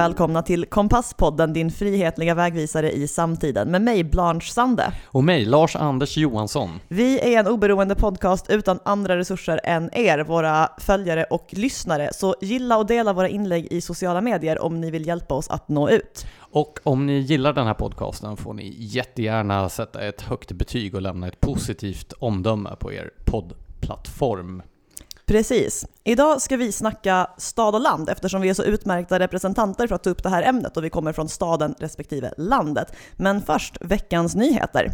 Välkomna till Kompasspodden, din frihetliga vägvisare i samtiden med mig Blanche Sande. Och mig, Lars-Anders Johansson. Vi är en oberoende podcast utan andra resurser än er, våra följare och lyssnare. Så gilla och dela våra inlägg i sociala medier om ni vill hjälpa oss att nå ut. Och om ni gillar den här podcasten får ni jättegärna sätta ett högt betyg och lämna ett positivt omdöme på er poddplattform. Precis. Idag ska vi snacka stad och land eftersom vi är så utmärkta representanter för att ta upp det här ämnet och vi kommer från staden respektive landet. Men först veckans nyheter.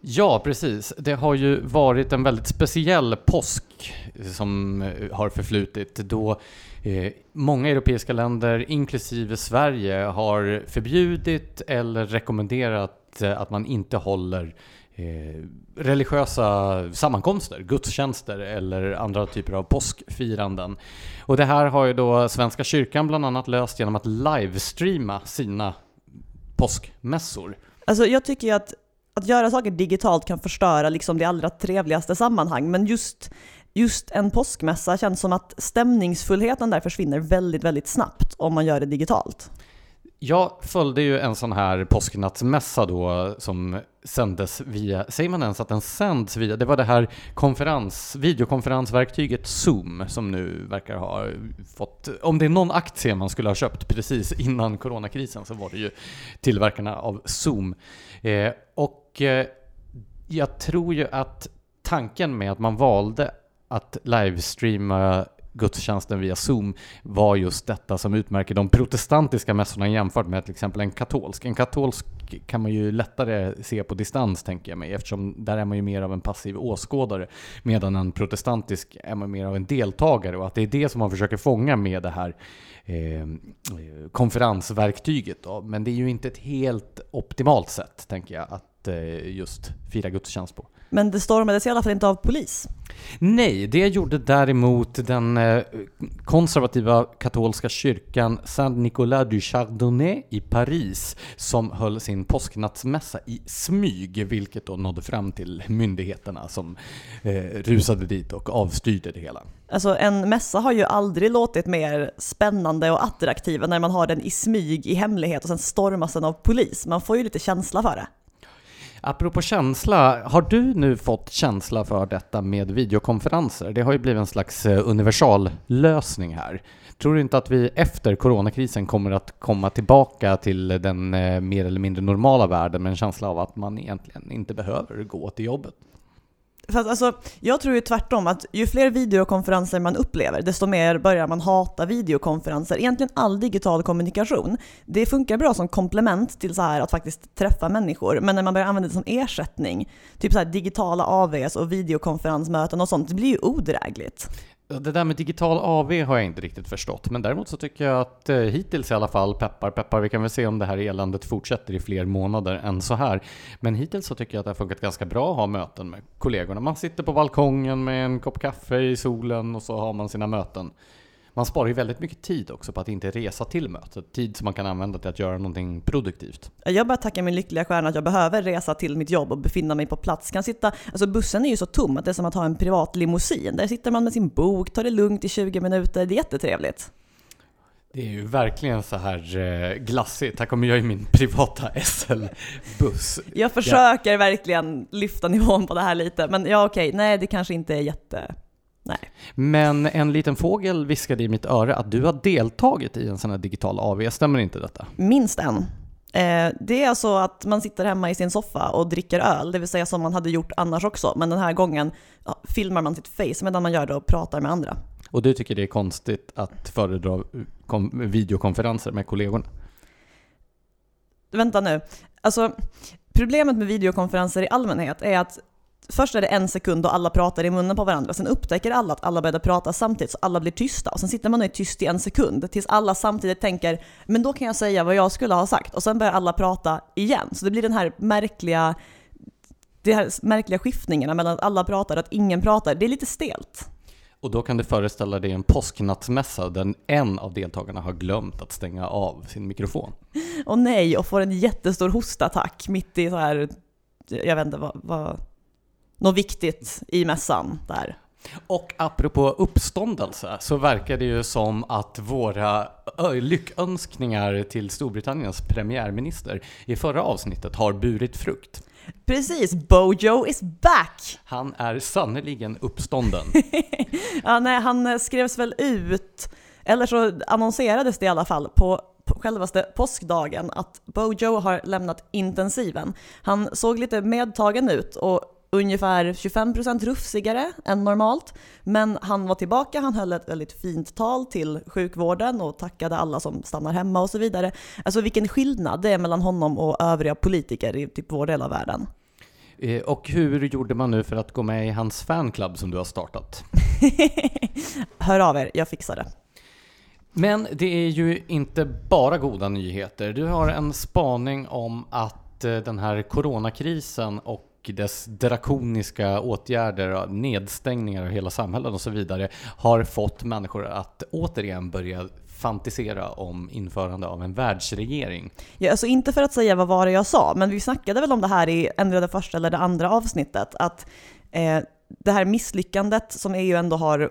Ja, precis. Det har ju varit en väldigt speciell påsk som eh, har förflutit då eh, många europeiska länder, inklusive Sverige, har förbjudit eller rekommenderat eh, att man inte håller eh, religiösa sammankomster, gudstjänster eller andra typer av påskfiranden. Och det här har ju då Svenska kyrkan bland annat löst genom att livestreama sina påskmässor. Alltså jag tycker ju att att göra saker digitalt kan förstöra liksom det allra trevligaste sammanhang, men just, just en påskmässa känns som att stämningsfullheten där försvinner väldigt, väldigt snabbt om man gör det digitalt. Jag följde ju en sån här påsknattsmässa då som sändes via, säger man ens att den sänds via, det var det här konferens, videokonferensverktyget Zoom som nu verkar ha fått, om det är någon aktie man skulle ha köpt precis innan coronakrisen så var det ju tillverkarna av Zoom. Eh, och eh, jag tror ju att tanken med att man valde att livestreama gudstjänsten via Zoom var just detta som utmärker de protestantiska mässorna jämfört med till exempel en katolsk. En katolsk kan man ju lättare se på distans tänker jag mig eftersom där är man ju mer av en passiv åskådare medan en protestantisk är man mer av en deltagare och att det är det som man försöker fånga med det här eh, eh konferensverktyget. Då. Men det är ju inte ett helt optimalt sätt tänker jag att eh, just fira gudstjänst på. Men det stormades i alla fall inte av polis. Nej, det gjorde däremot den eh, konservativa katolska kyrkan Saint-Nicolas du Chardonnay i Paris som höll sin påsknattsmässa i smyg, vilket då nådde fram till myndigheterna som eh, rusade dit och avstyrde det hela. Alltså en mässa har ju aldrig låtit mer spännande och attraktiv än när man har den i smyg i hemlighet och sen stormas den av polis. Man får ju lite känsla för det. Apropå känsla, har du nu fått känsla för detta med videokonferenser? Det har ju blivit en slags eh, universallösning här. Tror du inte att vi efter coronakrisen kommer att komma tillbaka till den eh, mer eller mindre normala världen med en känsla av att man egentligen inte behöver gå till jobbet? Fast alltså, jag tror ju tvärtom att ju fler videokonferenser man upplever, desto mer börjar man hata videokonferenser. Egentligen all digital kommunikation, det funkar bra som komplement till så här att faktiskt träffa människor, men när man börjar använda det som ersättning, typ så här digitala AVs och videokonferensmöten och sånt, det blir ju odrägligt. Det där med digital AV har jag inte riktigt förstått, men däremot så tycker jag att eh, hittills i alla fall, peppar peppar, vi kan väl se om det här eländet fortsätter i fler månader än så här. Men hittills så tycker jag att det har funkat ganska bra att ha möten med kollegorna. Man sitter på balkongen med en kopp kaffe i solen och så har man sina möten. Man sparar ju väldigt mycket tid också på att inte resa till mötet. Tid som man kan använda till att göra någonting produktivt. Jag bara tackar min lyckliga stjärna att jag behöver resa till mitt jobb och befinna mig på plats. Kan sitta, alltså bussen är ju så tom att det är som att ha en privat limousin. Där sitter man med sin bok, tar det lugnt i 20 minuter. Det är jättetrevligt. Det är ju verkligen så här eh, glassigt. Här kommer jag i min privata SL-buss. Jag försöker ja. verkligen lyfta nivån på det här lite, men ja okej, nej det kanske inte är jätte Nej. Men en liten fågel viskade i mitt öra att du har deltagit i en sån här digital AV, stämmer inte detta? Minst en. Eh, det är alltså att man sitter hemma i sin soffa och dricker öl, det vill säga som man hade gjort annars också, men den här gången filmar man sitt face medan man gör det och pratar med andra. Och du tycker det är konstigt att föredra videokonferenser med kollegorna? Vänta nu. Alltså, problemet med videokonferenser i allmänhet är att Först är det en sekund och alla pratar i munnen på varandra, sen upptäcker alla att alla börjar prata samtidigt så alla blir tysta. Och sen sitter man och är tyst i en sekund tills alla samtidigt tänker men då kan jag säga vad jag skulle ha sagt och sen börjar alla prata igen. Så det blir den här märkliga, de här märkliga skiftningarna mellan att alla pratar och att ingen pratar. Det är lite stelt. Och då kan du föreställa dig en påsknattsmässa där en av deltagarna har glömt att stänga av sin mikrofon. Och nej, och får en jättestor hostattack mitt i så här, jag vet inte vad, vad något viktigt i mässan där. Och apropå uppståndelse så verkar det ju som att våra lyckönskningar till Storbritanniens premiärminister i förra avsnittet har burit frukt. Precis, Bojo is back! Han är sannerligen uppstånden. Ja, nej, han eh, skrevs väl ut, eller så annonserades det i alla fall på på självaste påskdagen att Bojo har lämnat intensiven. Han såg lite medtagen ut och ungefär 25% rufsigare än normalt. Men han var tillbaka, han höll ett väldigt fint tal till sjukvården och tackade alla som stannar hemma och så vidare. Alltså vilken skillnad det är mellan honom och övriga politiker i typ vår del av världen. Eh, Och hur gjorde man nu för att gå med i hans fanclub som du har startat? Hör av er, jag fixar det. Men det är ju inte bara goda nyheter. Du har en spaning om att eh, den här coronakrisen och dess drakoniska åtgärder, nedstängningar av hela samhällen och så vidare har fått människor att återigen börja fantisera om införande av en världsregering. Ja, alltså inte för att säga vad var det jag sa, men vi snackade väl om det här i ändå det första eller det andra avsnittet, att eh, det här misslyckandet som EU ändå har...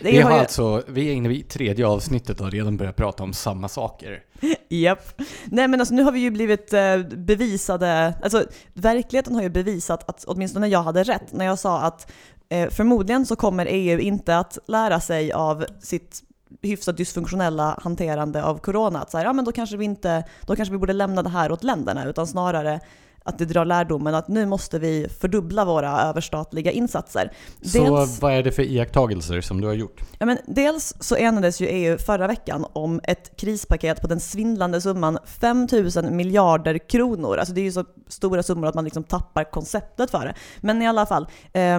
Det Vi, har ju- alltså, vi är inne i tredje avsnittet och redan börjat prata om samma saker. Japp. Nej men alltså nu har vi ju blivit eh, bevisade, alltså verkligheten har ju bevisat att åtminstone jag hade rätt när jag sa att eh, förmodligen så kommer EU inte att lära sig av sitt hyfsat dysfunktionella hanterande av corona. Att så här, ja men då kanske vi inte, då kanske vi borde lämna det här åt länderna utan snarare att det drar lärdomen att nu måste vi fördubbla våra överstatliga insatser. Så Dels- vad är det för iakttagelser som du har gjort? Ja, men dels så enades ju EU förra veckan om ett krispaket på den svindlande summan 5 000 miljarder kronor. Alltså det är ju så stora summor att man liksom tappar konceptet för det. Men i alla fall, eh,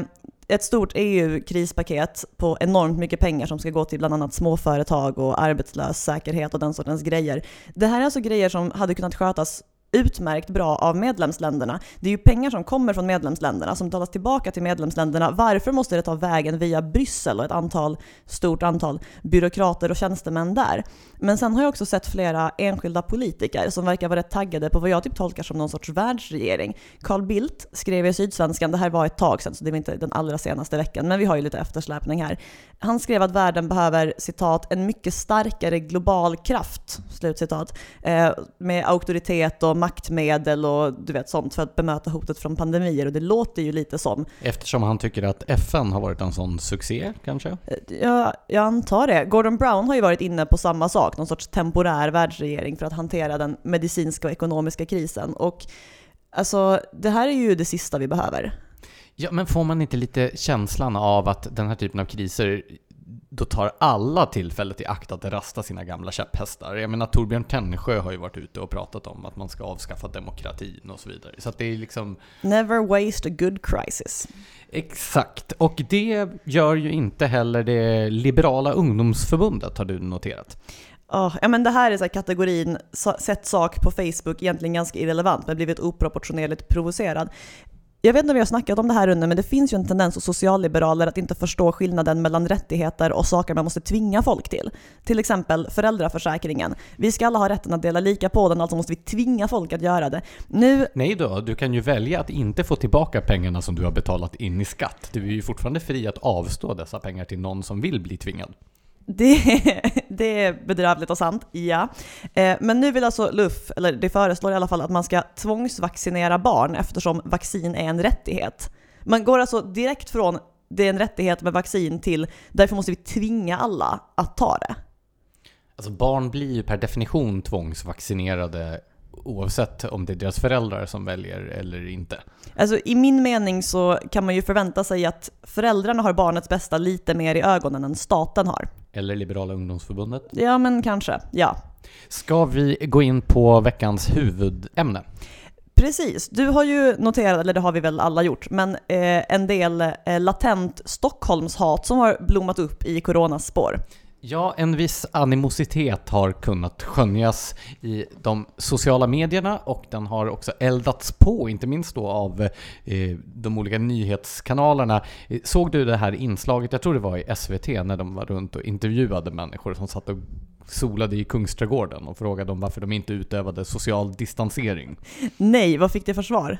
ett stort EU-krispaket på enormt mycket pengar som ska gå till bland annat småföretag och arbetslös säkerhet och den sortens grejer. Det här är alltså grejer som hade kunnat skötas utmärkt bra av medlemsländerna. Det är ju pengar som kommer från medlemsländerna som betalas tillbaka till medlemsländerna. Varför måste det ta vägen via Bryssel och ett antal, stort antal byråkrater och tjänstemän där? Men sen har jag också sett flera enskilda politiker som verkar vara rätt taggade på vad jag typ tolkar som någon sorts världsregering. Carl Bildt skrev i Sydsvenskan, det här var ett tag sedan så det var inte den allra senaste veckan, men vi har ju lite eftersläpning här. Han skrev att världen behöver citat en mycket starkare global kraft, slutcitat, eh, med auktoritet och maktmedel och du vet sånt för att bemöta hotet från pandemier och det låter ju lite som Eftersom han tycker att FN har varit en sån succé, kanske? Jag, jag antar det. Gordon Brown har ju varit inne på samma sak, någon sorts temporär världsregering för att hantera den medicinska och ekonomiska krisen. Och alltså, det här är ju det sista vi behöver. Ja, men får man inte lite känslan av att den här typen av kriser då tar alla tillfället i akt att rasta sina gamla käpphästar. Jag menar Torbjörn Tännsjö har ju varit ute och pratat om att man ska avskaffa demokratin och så vidare. Så det är liksom Never waste a good crisis. exakt. Och det gör ju inte heller det liberala ungdomsförbundet har du noterat. Oh, ja, men det här är så här kategorin sett sak på Facebook, egentligen ganska irrelevant, men blivit oproportionerligt provocerad. Jag vet inte om vi har snackat om det här under, men det finns ju en tendens hos socialliberaler att inte förstå skillnaden mellan rättigheter och saker man måste tvinga folk till. Till exempel föräldraförsäkringen. Vi ska alla ha rätten att dela lika på den, alltså måste vi tvinga folk att göra det. Nu Nej då, du kan ju välja att inte få tillbaka pengarna som du har betalat in i skatt. Du är ju fortfarande fri att avstå dessa pengar till någon som vill bli tvingad. Det, det är bedrövligt och sant, ja. Eh, men nu vill alltså LUF, eller det föreslår i alla fall att man ska tvångsvaccinera barn eftersom vaccin är en rättighet. Man går alltså direkt från det är en rättighet med vaccin till därför måste vi tvinga alla att ta det. Alltså barn blir ju per definition tvångsvaccinerade oavsett om det är deras föräldrar som väljer eller inte. Alltså i min mening så kan man ju förvänta sig att föräldrarna har barnets bästa lite mer i ögonen än staten har. Eller Liberala ungdomsförbundet. Ja men kanske, ja. Ska vi gå in på veckans huvudämne? Precis, du har ju noterat, eller det har vi väl alla gjort, men eh, en del eh, latent Stockholmshat som har blommat upp i coronas spår. Ja, en viss animositet har kunnat skönjas i de sociala medierna och den har också eldats på, inte minst då av eh, de olika nyhetskanalerna. Såg du det här inslaget, jag tror det var i SVT, när de var runt och intervjuade människor som satt och solade i Kungsträdgården och frågade om varför de inte utövade social distansering. Nej, vad fick det för svar?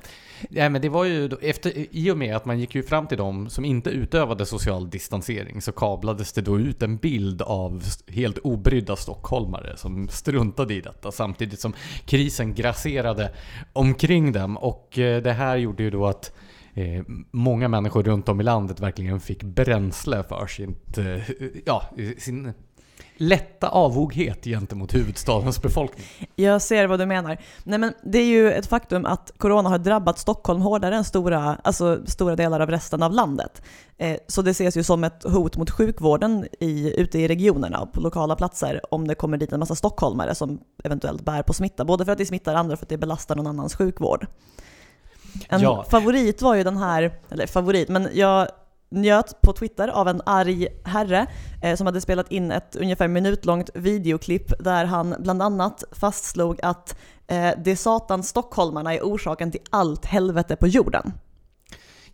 Ja, men det var ju då, efter, i och med att man gick ju fram till dem som inte utövade social distansering så kablades det då ut en bild av helt obrydda stockholmare som struntade i detta samtidigt som krisen grasserade omkring dem och eh, det här gjorde ju då att eh, många människor runt om i landet verkligen fick bränsle för sitt, eh, ja, sin lätta avoghet gentemot huvudstadens befolkning. Jag ser vad du menar. Nej, men det är ju ett faktum att corona har drabbat Stockholm hårdare än stora, alltså stora delar av resten av landet. Eh, så det ses ju som ett hot mot sjukvården i, ute i regionerna och på lokala platser om det kommer dit en massa stockholmare som eventuellt bär på smitta. Både för att det smittar andra och för att det belastar någon annans sjukvård. En Ja. favorit var ju den här, eller favorit, men jag njöt på Twitter av en arg herre eh, som hade spelat in ett ungefär minutlångt videoklipp där han bland annat fastslog att eh, det satan stockholmarna är orsaken till allt helvete på jorden.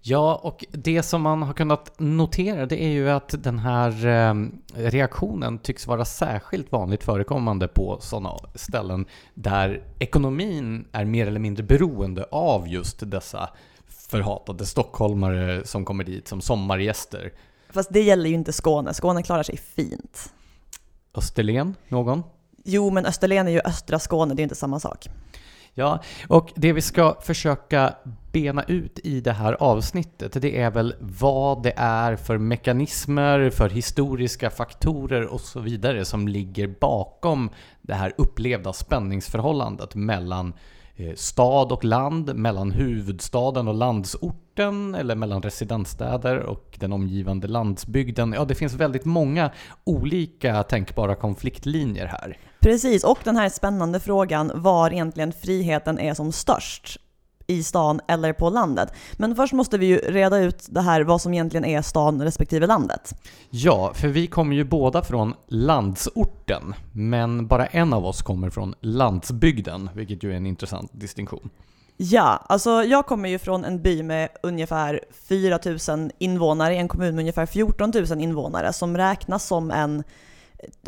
Ja, och det som man har kunnat notera det är ju att den här eh, reaktionen tycks vara särskilt vanligt förekommande på sådana ställen där ekonomin är mer eller mindre beroende av just dessa förhatade stockholmare som kommer dit som sommargäster. Fast det gäller ju inte Skåne, Skåne klarar sig fint. Österlen, någon? Jo, men Österlen är ju östra Skåne, det är inte samma sak. Ja, och det vi ska försöka bena ut i det här avsnittet, det är väl vad det är för mekanismer, för historiska faktorer och så vidare som ligger bakom det här upplevda spänningsförhållandet mellan Eh, stad och land, mellan huvudstaden och landsorten eller mellan residensstäder och den omgivande landsbygden. Ja, det finns väldigt många olika tänkbara konfliktlinjer här. Precis, och den här spännande frågan var egentligen friheten är som störst i stan eller på landet. Men först måste vi ju reda ut det här vad som egentligen är stan respektive landet. Ja, för vi kommer ju båda från landsorten, men bara en av oss kommer från landsbygden, vilket ju är en intressant distinktion. Ja, alltså jag kommer ju från en by med ungefär 4 000 invånare, i en kommun med ungefär 14 000 invånare som räknas som en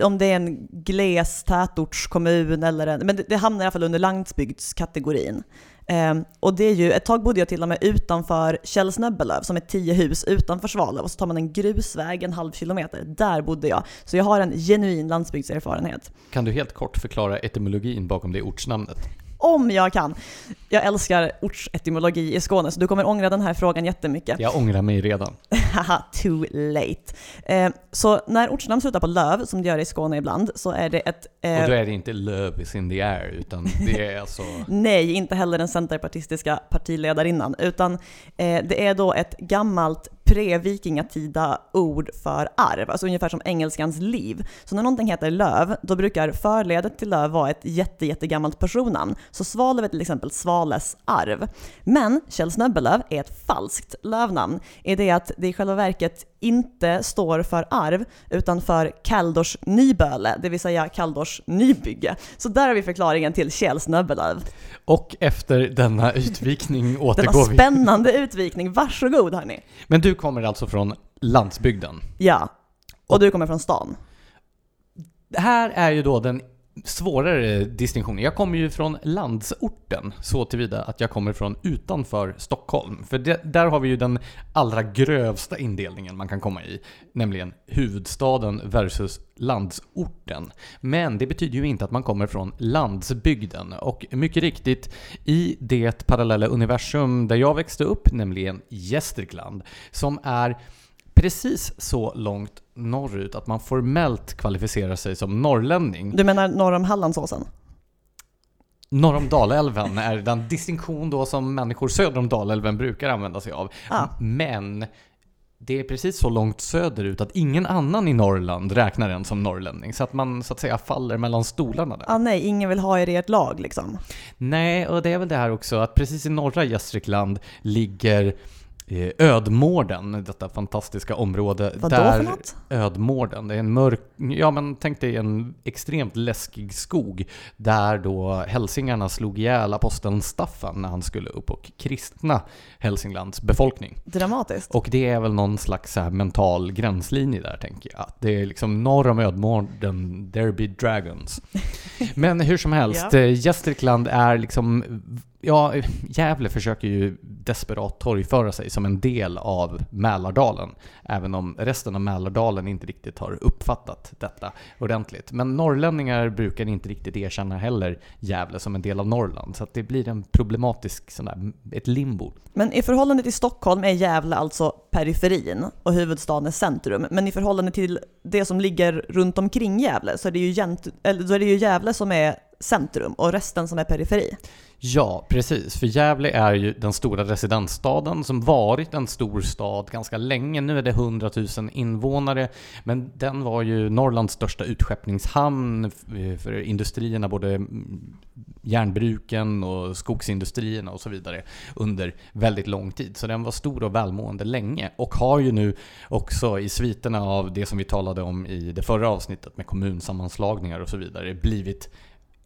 om det är en gles tätortskommun eller en, men det, det hamnar i alla fall under landsbygdskategorin. Ehm, och det är ju, ett tag bodde jag till och med utanför Källsnöbbelöv som är tio hus utanför Svalöv och så tar man en grusväg en halv kilometer. Där bodde jag. Så jag har en genuin landsbygdserfarenhet. Kan du helt kort förklara etymologin bakom det ortsnamnet? Om jag kan. Jag älskar ortsetymologi i Skåne så du kommer ångra den här frågan jättemycket. Jag ångrar mig redan. Haha, too late. Eh, så när ortsnamn slutar på löv, som det gör i Skåne ibland, så är det ett... eh, Och då är det inte love is in the air, utan det är alltså... Nej, inte heller den centerpartistiska partiledarinnan, utan eh, det är då ett gammalt pre-vikingatida ord för arv, alltså ungefär som engelskans liv. Så när någonting heter löv, då brukar förledet till löv vara ett jätte, jättegammalt personnamn. Så Svalöv är till exempel Svales arv. Men Kjell Snöbbelöv är ett falskt lövnamn i det att det i själva verket inte står för arv, utan för Kaldors Nyböle, det vill säga Kaldors nybygge. Så där har vi förklaringen till Kjell Snöbbelöv. Och efter denna utvikning Denna återgår vi... spännande utvikning, varsågod hörni. Men du kommer alltså från landsbygden. Ja. Och du kommer från stan. Det här är ju då den svårare distinktioner. Jag kommer ju från landsorten så tillvida att jag kommer från utanför Stockholm. För det, där har vi ju den allra grövsta indelningen man kan komma i, nämligen huvudstaden versus landsorten. Men det betyder ju inte att man kommer från landsbygden. Och mycket riktigt, i det parallella universum där jag växte upp, nämligen Gästrikland, som är precis så långt norrut att man formellt kvalificerar sig som norrlänning. Du menar norr om Hallandsåsen? Norr om Dalälven är den distinktion då som människor söder om Dalälven brukar använda sig av. Ja. Men det är precis så långt söderut att ingen annan i Norrland räknar en som norrlänning. Så att man så att säga faller mellan stolarna där. Ah, nej, ingen vill ha er i ert lag liksom. Nej, och det är väl det här också att precis i norra Gästrikland ligger Ödmården, detta fantastiska område. Vad där för något? Ödmården, det är en mörk, ja men tänk dig en extremt läskig skog där då hälsingarna slog ihjäl aposteln Staffan när han skulle upp och kristna Hälsinglands befolkning. Dramatiskt. Och det är väl någon slags så mental gränslinje där tänker jag. Att det är liksom norr om Ödmården, there be dragons. Men hur som helst, Ja. eh, Gästrikland är liksom Ja, Gävle försöker ju desperat torgföra sig som en del av Mälardalen. Även om resten av Mälardalen inte riktigt har uppfattat detta ordentligt. Men norrlänningar brukar inte riktigt erkänna heller Gävle som en del av Norrland. Så att det blir en problematisk, sån där, ett limbo. Men i förhållande till Stockholm är Gävle alltså periferin och huvudstaden är centrum. Men i förhållande till det som ligger runt omkring Gävle så är det ju, gent- eller, så är det ju Gävle som är centrum och resten som är periferi. Ja, precis. För Gävle är ju den stora residensstaden som varit en stor stad ganska länge. Nu är det 100 000 invånare, men den var ju Norrlands största utskeppningshamn eh, för industrierna, både järnbruken och skogsindustrierna och så vidare under väldigt lång tid. Så den var stor och välmående länge och har ju nu också i sviterna av det som vi talade om i det förra avsnittet med kommunsammanslagningar och så vidare blivit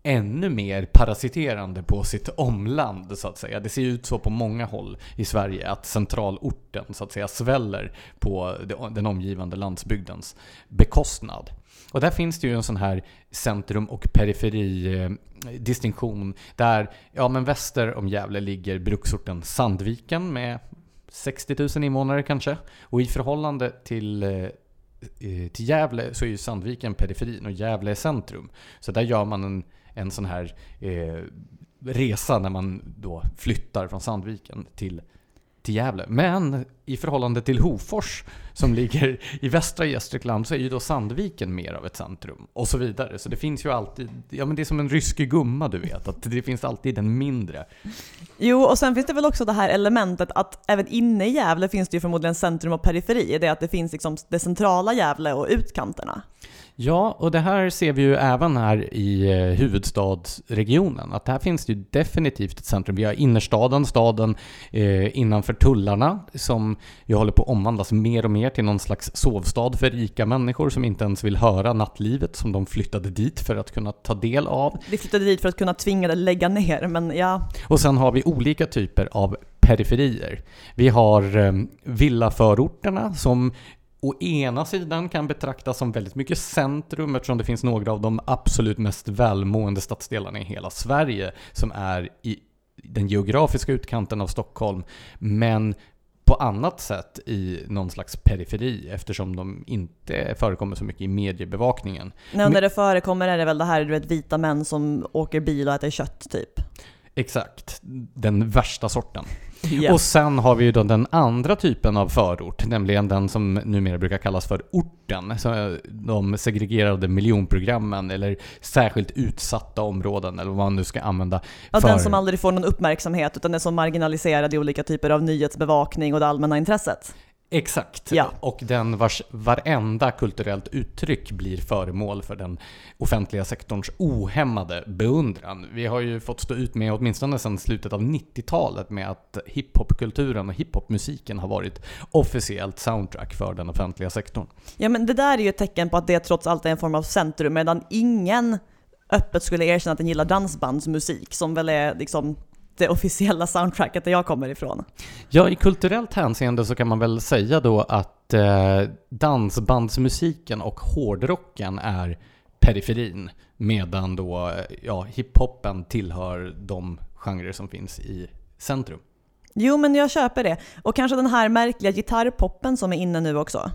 ännu mer parasiterande på sitt omland så att säga. Det ser ut så på många håll i Sverige att centralorten så att säga sväller på den omgivande landsbygdens bekostnad. Och där finns det ju en sån här centrum och periferi eh, distinktion där, ja men väster om Gävle ligger bruksorten Sandviken med 60 000 invånare kanske. Och i förhållande till eh, till Gävle så är ju Sandviken periferin och Gävle är centrum. Så där gör man en, en sån här eh, resa när man då flyttar från Sandviken till, till Gävle. Men i förhållande till Hofors som ligger i västra Gästrikland så är ju då Sandviken mer av ett centrum och så vidare. Så det finns ju alltid, ja men det är som en rysk gumma du vet, att det finns alltid en mindre. Jo, och sen finns det väl också det här elementet att även inne i Gävle finns det ju förmodligen centrum och periferi. Det är att det finns liksom det centrala Gävle och utkanterna. Ja, och det här ser vi ju även här i eh, huvudstadsregionen. Att här finns det ju definitivt ett centrum. Vi har innerstaden, staden eh, innanför tullarna som ju håller på att omvandlas mer och mer till någon slags sovstad för rika människor som inte ens vill höra nattlivet som de flyttade dit för att kunna ta del av. Vi flyttade dit för att kunna tvinga det lägga ner, men ja. Och sen har vi olika typer av periferier. Vi har eh, villaförorterna som å ena sidan kan betraktas som väldigt mycket centrum eftersom det finns några av de absolut mest välmående stadsdelarna i hela Sverige som är i den geografiska utkanten av Stockholm. Men på annat sätt i någon slags periferi eftersom de inte förekommer så mycket i mediebevakningen. När när det förekommer är det väl det här du vet, vita män som åker bil och äter kött typ. Exakt, den värsta sorten. Ja. Och sen har vi ju då den andra typen av förort, nämligen den som numera brukar kallas för orten. Så eh, de segregerade miljonprogrammen eller särskilt utsatta områden eller vad man nu ska använda. Ja, för... den som aldrig får någon uppmärksamhet utan är så marginaliserad i olika typer av nyhetsbevakning och det allmänna intresset. Exakt. Ja. Och den vars varenda kulturellt uttryck blir föremål för den offentliga sektorns ohämmade beundran. Vi har ju fått stå ut med, åtminstone sedan slutet av 90-talet, med att hiphopkulturen och hiphopmusiken har varit officiellt soundtrack för den offentliga sektorn. Ja men det där är ju ett tecken på att det trots allt är en form av centrum medan ingen öppet skulle erkänna att den gillar dansbandsmusik som väl är liksom det officiella soundtracket där jag kommer ifrån. Ja, i kulturellt hänseende så kan man väl säga då att eh, dansbandsmusiken och hårdrocken är periferin medan då eh, ja, hiphopen tillhör de genrer som finns i centrum. Jo men jag köper det. Och kanske den här märkliga gitarrpoppen som är inne nu också.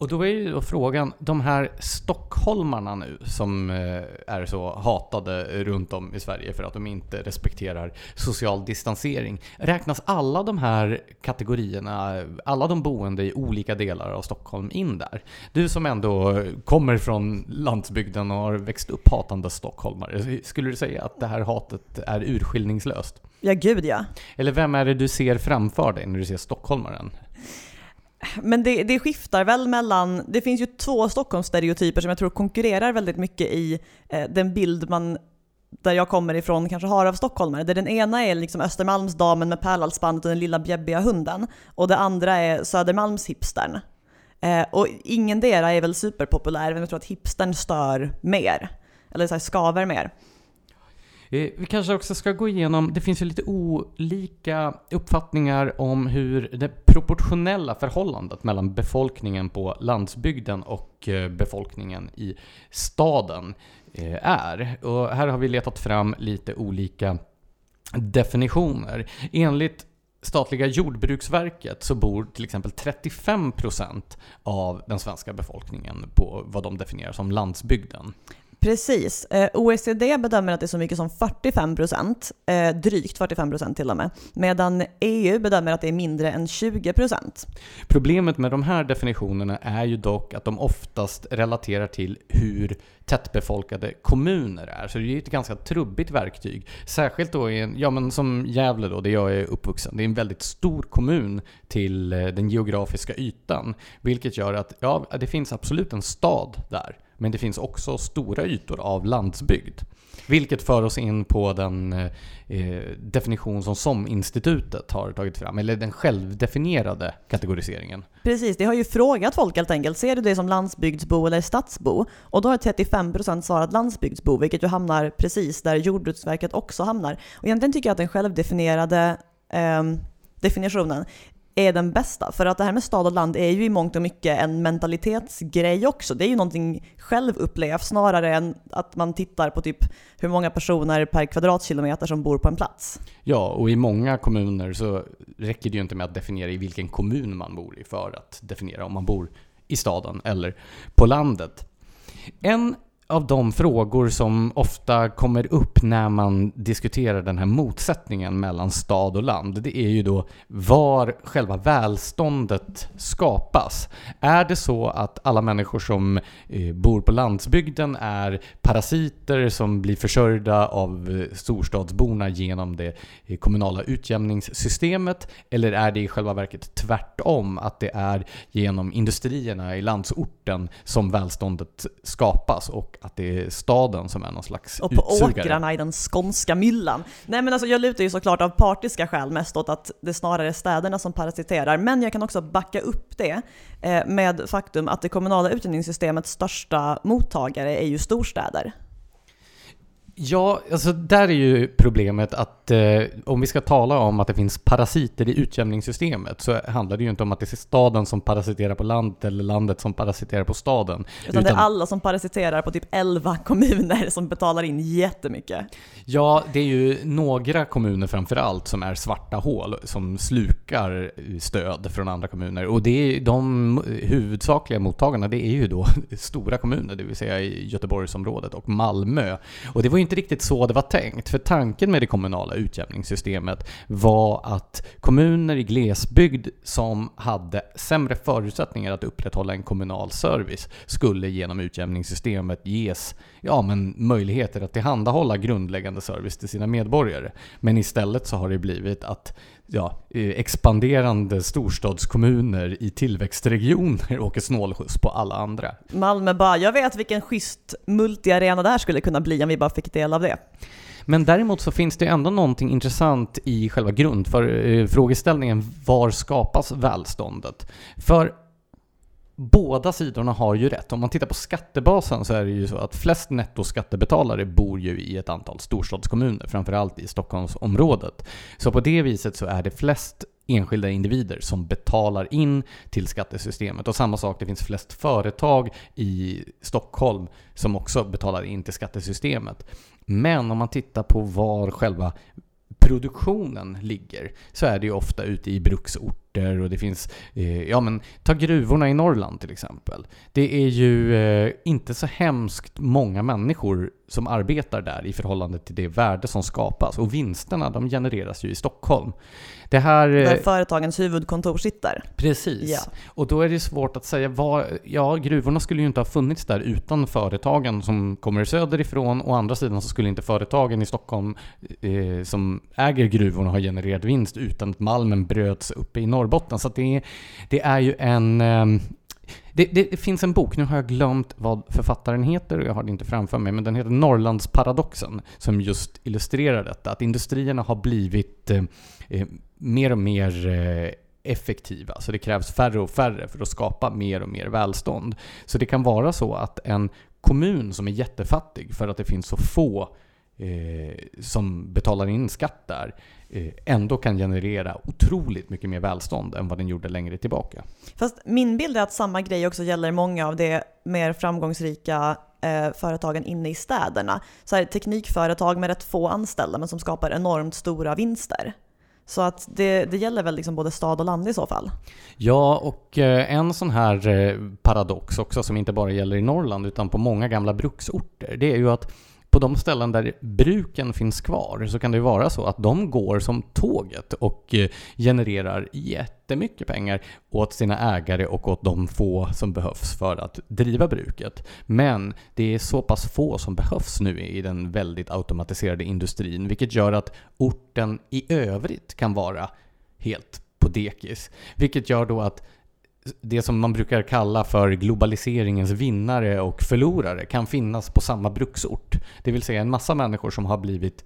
Och då är ju då frågan, de här stockholmarna nu som eh, är så hatade runt om i Sverige för att de inte respekterar social distansering. Räknas alla de här kategorierna, alla de boende i olika delar av Stockholm in där? Du som ändå kommer från landsbygden och har växt upp hatande stockholmare, skulle du säga att det här hatet är urskiljningslöst? Ja gud ja. Eller vem är det du ser framför dig när du ser stockholmaren? Men det, det skiftar väl mellan, det finns ju två Stockholmsstereotyper som jag tror konkurrerar väldigt mycket i eh, den bild man där jag kommer ifrån kanske har av stockholmare. Där den ena är liksom Östermalmsdamen med pärlhalsbandet och den lilla bjäbbiga hunden. Och det andra är Södermalmshipstern. Eh, och ingen dera är väl superpopulär, men jag tror att hipstern stör mer. Eller så här, skaver mer. Vi kanske också ska gå igenom, det finns ju lite olika uppfattningar om hur det proportionella förhållandet mellan befolkningen på landsbygden och eh, befolkningen i staden eh, är. Och här har vi letat fram lite olika definitioner. Enligt statliga Jordbruksverket så bor till exempel 35% av den svenska befolkningen på vad de definierar som landsbygden. Precis. Eh, OECD bedömer att det är så mycket som 45 procent, eh, drygt 45 procent till och med, medan EU bedömer att det är mindre än 20 procent. Problemet med de här definitionerna är ju dock att de oftast relaterar till hur tättbefolkade kommuner är. Så det är ju ett ganska trubbigt verktyg. Särskilt då i en, ja men som Gävle då, där jag är uppvuxen. Det är en väldigt stor kommun till eh, den geografiska ytan. Vilket gör att, ja, det finns absolut en stad där. Men det finns också stora ytor av landsbygd. Vilket för oss in på den eh, definition som SOM-institutet har tagit fram, eller den självdefinierade kategoriseringen. Precis, det har ju frågat folk helt enkelt, ser du dig som landsbygdsbo eller stadsbo? Och då har 35% svarat landsbygdsbo, vilket ju hamnar precis där Jordbruksverket också hamnar. Och egentligen tycker jag att den självdefinierade eh, definitionen är den bästa. För att det här med stad och land är ju i mångt och mycket en mentalitetsgrej också. Det är ju någonting självupplevt snarare än att man tittar på typ hur många personer per kvadratkilometer som bor på en plats. Ja, och i många kommuner så räcker det ju inte med att definiera i vilken kommun man bor i för att definiera om man bor i staden eller på landet. En av de frågor som ofta kommer upp när man diskuterar den här motsättningen mellan stad och land, det är ju då var själva välståndet skapas. Är det så att alla människor som eh, bor på landsbygden är parasiter som blir försörjda av eh, storstadsborna genom det eh, kommunala utjämningssystemet? Eller är det i själva verket tvärtom, att det är genom industrierna i landsorten som välståndet skapas och att det är staden som är någon slags Och på utsugare. åkrarna i den skånska myllan. Nej men alltså jag lutar ju såklart av partiska skäl mest åt att det snarare är städerna som parasiterar. Men jag kan också backa upp det eh, med faktum att det kommunala utjämningssystemets största mottagare är ju storstäder. Ja, alltså där är ju problemet att eh, om vi ska tala om att det finns parasiter i utjämningssystemet så handlar det ju inte om att det är staden som parasiterar på landet eller landet som parasiterar på staden. Utan, det är alla som parasiterar på typ 11 kommuner som betalar in jättemycket. Ja, det är ju några kommuner framför allt som är svarta hål som slukar stöd från andra kommuner. Och det är de huvudsakliga mottagarna, det är ju då stora kommuner, det vill säga i Göteborgsområdet och Malmö. Och det var ju inte riktigt så det var tänkt, för tanken med det kommunala utjämningssystemet var att kommuner i glesbygd som hade sämre förutsättningar att upprätthålla en kommunal service skulle genom utjämningssystemet ges ja, men möjligheter att tillhandahålla grundläggande service till sina medborgare. Men istället så har det blivit att ja, eh, expanderande storstadskommuner i tillväxtregioner åker snålskjuts på alla andra. Malmö bara, jag vet vilken schysst multiarena det här skulle kunna bli om vi bara fick del av det. Men däremot så finns det ändå någonting intressant i själva grundfrågeställningen. Eh, var skapas välståndet? För båda sidorna har ju rätt. Om man tittar på skattebasen så är det ju så att flest nettoskattebetalare bor ju i ett antal storstadskommuner, framförallt i Stockholmsområdet. Så på det viset så är det flest enskilda individer som betalar in till skattesystemet. Och samma sak, det finns flest företag i Stockholm som också betalar in till skattesystemet. Men om man tittar på var själva produktionen ligger så är det ju ofta ute i bruksorter och det finns, eh, ja men ta gruvorna i Norrland till exempel. Det är ju eh, inte så hemskt många människor som arbetar där i förhållande till det värde som skapas och vinsterna de genereras ju i Stockholm. Det här, Där företagens huvudkontor sitter. Precis. Ja. Och då är det svårt att säga vad... Ja, gruvorna skulle ju inte ha funnits där utan företagen som kommer söderifrån. Å andra sidan så skulle inte företagen i Stockholm eh, som äger gruvorna ha genererat vinst utan att malmen bröts uppe i Norrbotten. Så att det, det är ju en... Ehm, det, det, det, finns en bok, nu har jag glömt vad författaren heter och jag har det inte framför mig, men den heter Norrlandsparadoxen som just illustrerar detta. Att industrierna har blivit eh, eh mer och mer eh, effektiva. Så det krävs färre och färre för att skapa mer och mer välstånd. Så det kan vara så att en kommun som är jättefattig för att det finns så få eh, som betalar in skatt där eh, ändå kan generera otroligt mycket mer välstånd än vad den gjorde längre tillbaka. Fast min bild är att samma grej också gäller många av de mer framgångsrika eh, företagen inne i städerna. Så här, teknikföretag med rätt få anställda men som skapar enormt stora vinster. Så att det, det gäller väl liksom både stad och land i så fall? Ja, och eh, en sån här eh, paradox också som inte bara gäller i Norrland utan på många gamla bruksorter, det är ju att på de ställen där bruken finns kvar så kan det ju vara så att de går som tåget och eh, genererar jättemycket pengar åt sina ägare och åt de få som behövs för att driva bruket. Men det är så pass få som behövs nu i den väldigt automatiserade industrin, vilket gör att orten i övrigt kan vara helt på dekis. Vilket gör då att det som man brukar kalla för globaliseringens vinnare och förlorare kan finnas på samma bruksort. Det vill säga en massa människor som har blivit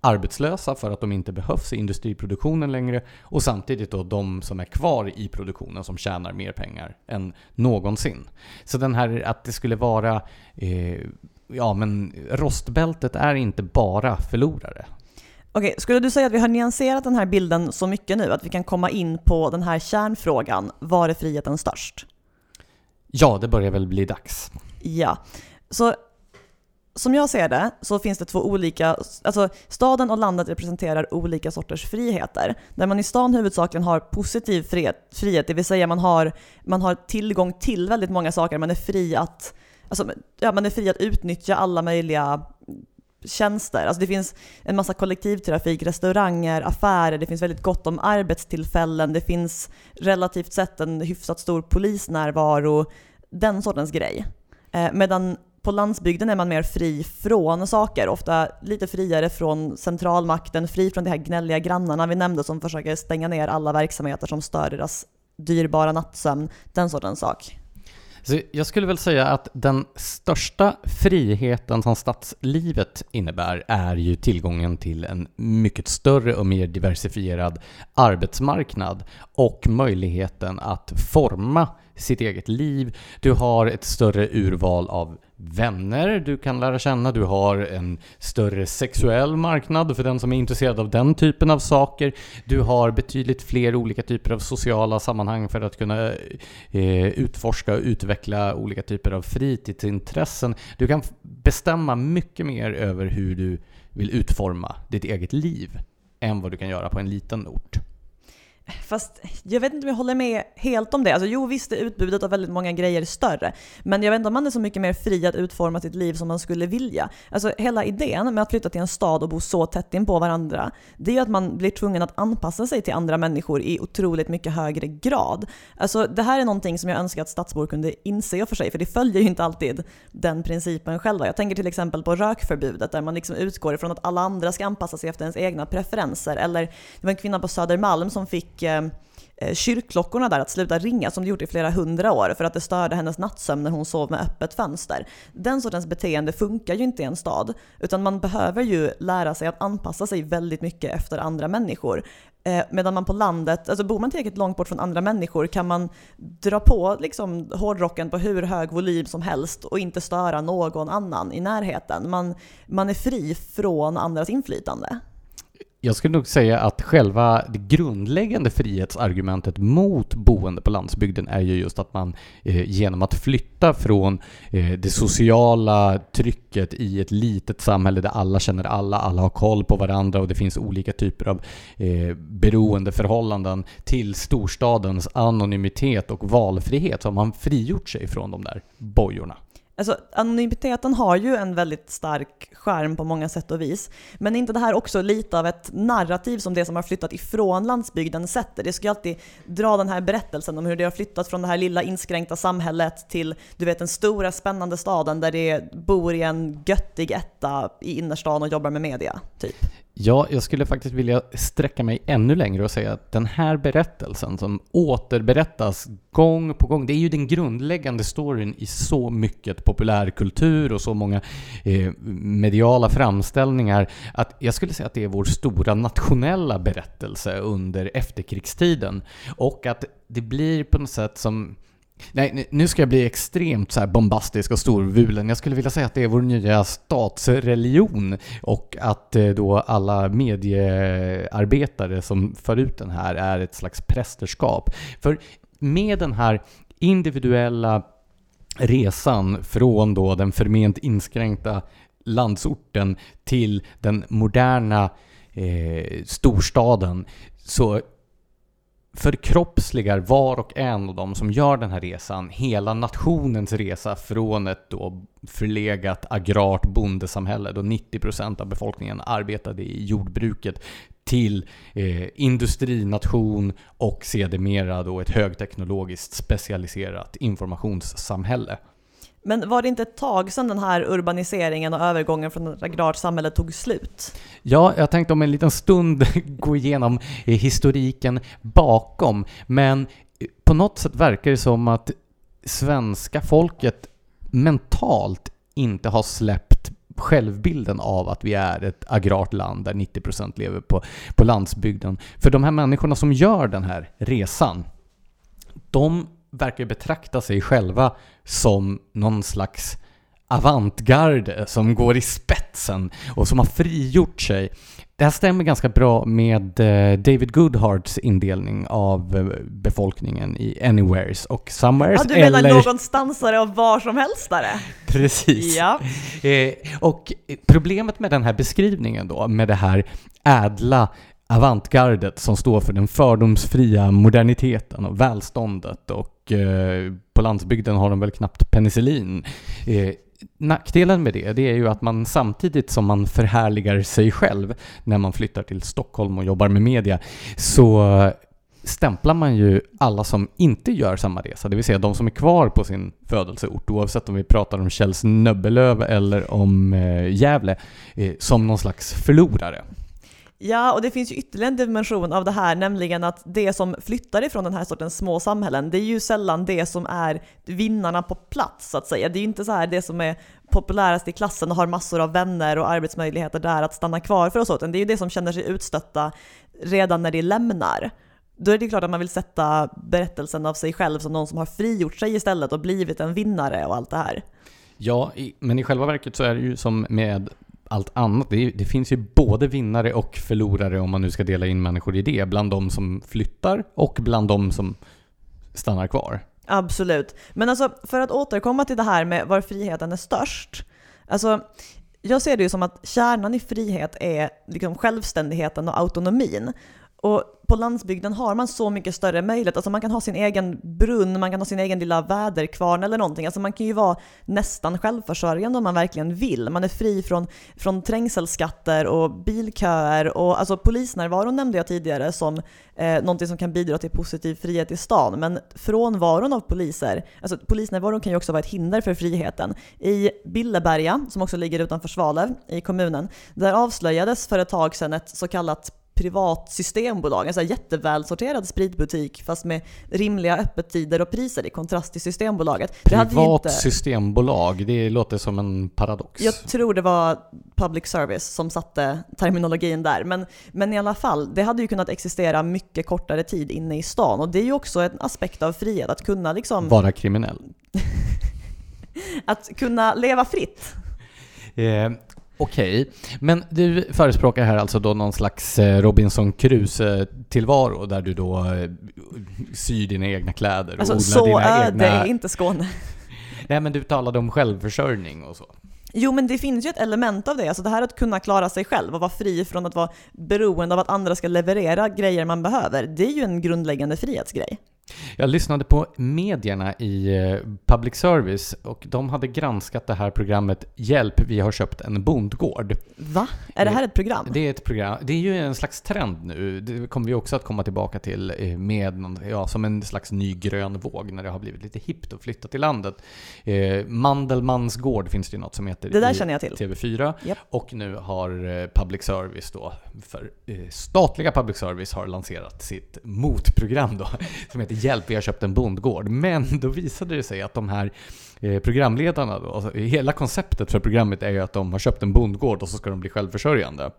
arbetslösa för att de inte behövs i industriproduktionen längre och samtidigt då de som är kvar i produktionen som tjänar mer pengar än någonsin. Så den här att det skulle vara eh, Ja men rostbältet är inte bara förlorare. Okej, skulle du säga att vi har nyanserat den här bilden så mycket nu att vi kan komma in på den här kärnfrågan, var är friheten störst? Ja, det börjar väl bli dags. Ja, så som jag ser det så finns det två olika, alltså staden och landet representerar olika sorters friheter. Där man i stan huvudsakligen har positiv frihet, frihet det vill säga man har, man har tillgång till väldigt många saker, man är fri att, alltså, ja, man är fri att utnyttja alla möjliga tjänster. Alltså det finns en massa kollektivtrafik, restauranger, affärer, det finns väldigt gott om arbetstillfällen, det finns relativt sett en hyfsat stor polisnärvaro, den sortens grej. Eh, medan på landsbygden är man mer fri från saker, ofta lite friare från centralmakten, fri från de här gnälliga grannarna vi nämnde som försöker stänga ner alla verksamheter som stör deras dyrbara nattsömn, den sortens sak. Så jag skulle väl säga att den största friheten som stadslivet innebär är ju tillgången till en mycket större och mer diversifierad arbetsmarknad och möjligheten att forma sitt eget liv. Du har ett större urval av vänner du kan lära känna, du har en större sexuell marknad för den som är intresserad av den typen av saker. Du har betydligt fler olika typer av sociala sammanhang för att kunna eh, utforska och utveckla olika typer av fritidsintressen. Du kan bestämma mycket mer över hur du vill utforma ditt eget liv än vad du kan göra på en liten ort. Fast jag vet inte om jag håller med helt om det. Alltså, jo visst är utbudet av väldigt många grejer större. Men jag vet inte om man är så mycket mer fri att utforma sitt liv som man skulle vilja. Alltså hela idén med att flytta till en stad och bo så tätt in på varandra, det är ju att man blir tvungen att anpassa sig till andra människor i otroligt mycket högre grad. Alltså det här är någonting som jag önskar att stadsbor kunde inse för sig, för det följer ju inte alltid den principen själva. Jag tänker till exempel på rökförbudet där man liksom utgår ifrån att alla andra ska anpassa sig efter ens egna preferenser. Eller det var en kvinna på Södermalm som fick fick eh, eh, kyrkklockorna där att sluta ringa som de gjort i flera hundra år för att det störde hennes nattsömn när hon sov med öppet fönster. Den sortens beteende funkar ju inte i en stad, utan man behöver ju lära sig att anpassa sig väldigt mycket efter andra människor. Eh, medan man på landet, alltså bor man tillräckligt långt bort från andra människor kan man dra på liksom hårdrocken på hur hög volym som helst och inte störa någon annan i närheten. Man, man är fri från andras inflytande. Jag skulle nog säga att själva det grundläggande frihetsargumentet mot boende på landsbygden är ju just att man eh, genom att flytta från eh, det sociala trycket i ett litet samhälle där alla känner alla, alla har koll på varandra och det finns olika typer av eh, beroendeförhållanden till storstadens anonymitet och valfrihet så har man frigjort sig från de där bojorna. Alltså, anonymiteten har ju en väldigt stark skärm på många sätt och vis. Men är inte det här också lite av ett narrativ som det som har flyttat ifrån landsbygden sätter? Det ska ju alltid dra den här berättelsen om hur det har flyttat från det här lilla inskränkta samhället till du vet den stora spännande staden där det bor i en göttig etta i innerstan och jobbar med media, typ. Ja, jag skulle faktiskt vilja sträcka mig ännu längre och säga att den här berättelsen som återberättas gång på gång, det är ju den grundläggande storyn i så mycket populärkultur och så många eh, mediala framställningar att jag skulle säga att det är vår stora nationella berättelse under efterkrigstiden. Och att det blir på något sätt som Nej, nu ska jag bli extremt så bombastisk och storvulen. Jag skulle vilja säga att det är vår nya statsreligion och att eh, då alla mediearbetare som för ut den här är ett slags prästerskap. För med den här individuella resan från då den förment inskränkta landsorten till den moderna eh, storstaden så förkroppsligar var och en av dem som gör den här resan, hela nationens resa från ett då förlegat agrart bondesamhälle då 90% av befolkningen arbetade i jordbruket till eh, industrination och sedermera då ett högteknologiskt specialiserat informationssamhälle. Men var det inte ett tag sedan den här urbaniseringen och övergången från ett agrart samhälle tog slut? Ja, jag tänkte om en liten stund gå igenom eh, historiken bakom, men eh, på något sätt verkar det som att svenska folket mentalt inte har släppt självbilden av att vi är ett agrart land där 90% lever på, på landsbygden. För de här människorna som gör den här resan, de verkar betrakta sig själva som någon slags avantgarde som går i spetsen och som har frigjort sig. Det här stämmer ganska bra med eh, David Goodharts indelning av eh, befolkningen i Anywheres och Somewheres. Ja, du menar eller... någonstansare och var som helstare? Precis. Ja. Eh, och problemet med den här beskrivningen då, med det här ädla avantgardet som står för den fördomsfria moderniteten och välståndet och eh, på landsbygden har de väl knappt penicillin. Eh, nackdelen med det, det är ju att man samtidigt som man förhärligar sig själv när man flyttar till Stockholm och jobbar med media, så stämplar man ju alla som inte gör samma resa, det vill säga de som är kvar på sin födelseort, oavsett om vi pratar om Kjells Nöbbelöv eller om eh, Gävle, eh, som någon slags förlorare. Ja, och det finns ju ytterligare en dimension av det här, nämligen att det som flyttar ifrån den här sortens små samhällen, det är ju sällan det som är vinnarna på plats, så att säga. Det är ju inte så här det som är populärast i klassen och har massor av vänner och arbetsmöjligheter där att stanna kvar för och så, utan det är ju det som känner sig utstötta redan när de lämnar. Då är det klart att man vill sätta berättelsen av sig själv som någon som har frigjort sig istället och blivit en vinnare och allt det här. Ja, men i själva verket så är det ju som med allt annat. Det, det, finns ju både vinnare och förlorare om man nu ska dela in människor i det. Bland de som flyttar och bland de som stannar kvar. Absolut. Men alltså för att återkomma till det här med var friheten är störst. Alltså jag ser det ju som att kärnan i frihet är liksom självständigheten och autonomin. Och på landsbygden har man så mycket större möjlighet. Alltså man kan ha sin egen brunn, man kan ha sin egen lilla väderkvarn eller någonting. Alltså man kan ju vara nästan självförsörjande om man verkligen vill. Man är fri från, från trängselskatter och bilköer och alltså polisnärvaron nämnde jag tidigare som eh, någonting som kan bidra till positiv frihet i stan. Men frånvaron av poliser, alltså polisnärvaron kan ju också vara ett hinder för friheten. I Billeberga, som också ligger utanför Svalöv i kommunen, där avslöjades för ett tag sedan ett så kallat privat systembolag, en så jättevälsorterad spritbutik fast med rimliga öppettider och priser i kontrast till Systembolaget. Privat inte... systembolag, det låter som en paradox. Jag tror det var public service som satte terminologin där, men, men i alla fall, det hade ju kunnat existera mycket kortare tid inne i stan och det är ju också en aspekt av frihet att kunna liksom... Vara kriminell. att kunna leva fritt. Eh, Okej, okay. men du förespråkar här alltså då någon slags eh, Robinson Crusoe-tillvaro där du då eh, syr dina egna kläder och alltså, odlar dina egna... Så är inte Skåne. Nej men du talade om självförsörjning och så. Jo men det finns ju ett element av det, alltså det här att kunna klara sig själv och vara fri från att vara beroende av att andra ska leverera grejer man behöver, det är ju en grundläggande frihetsgrej. Jag lyssnade på medierna i eh, public service och de hade granskat det här programmet Hjälp, vi har köpt en bondgård. Va? Är det här ett program? Det är ett program. Det är ju en slags trend nu. Det kommer vi också att komma tillbaka till eh, med ja, som en slags ny grön våg när det har blivit lite hippt att flytta till landet. Eh, Mandelmans gård finns det ju något som heter det där känner jag till. TV4. Yep. Och nu har public service då för eh, statliga public service har lanserat sitt motprogram då, som heter Hjälp, vi har köpt en bondgård. Men då visade det sig att de här eh, programledarna då, alltså, hela konceptet för programmet är ju att de har köpt en bondgård och så ska de bli självförsörjande.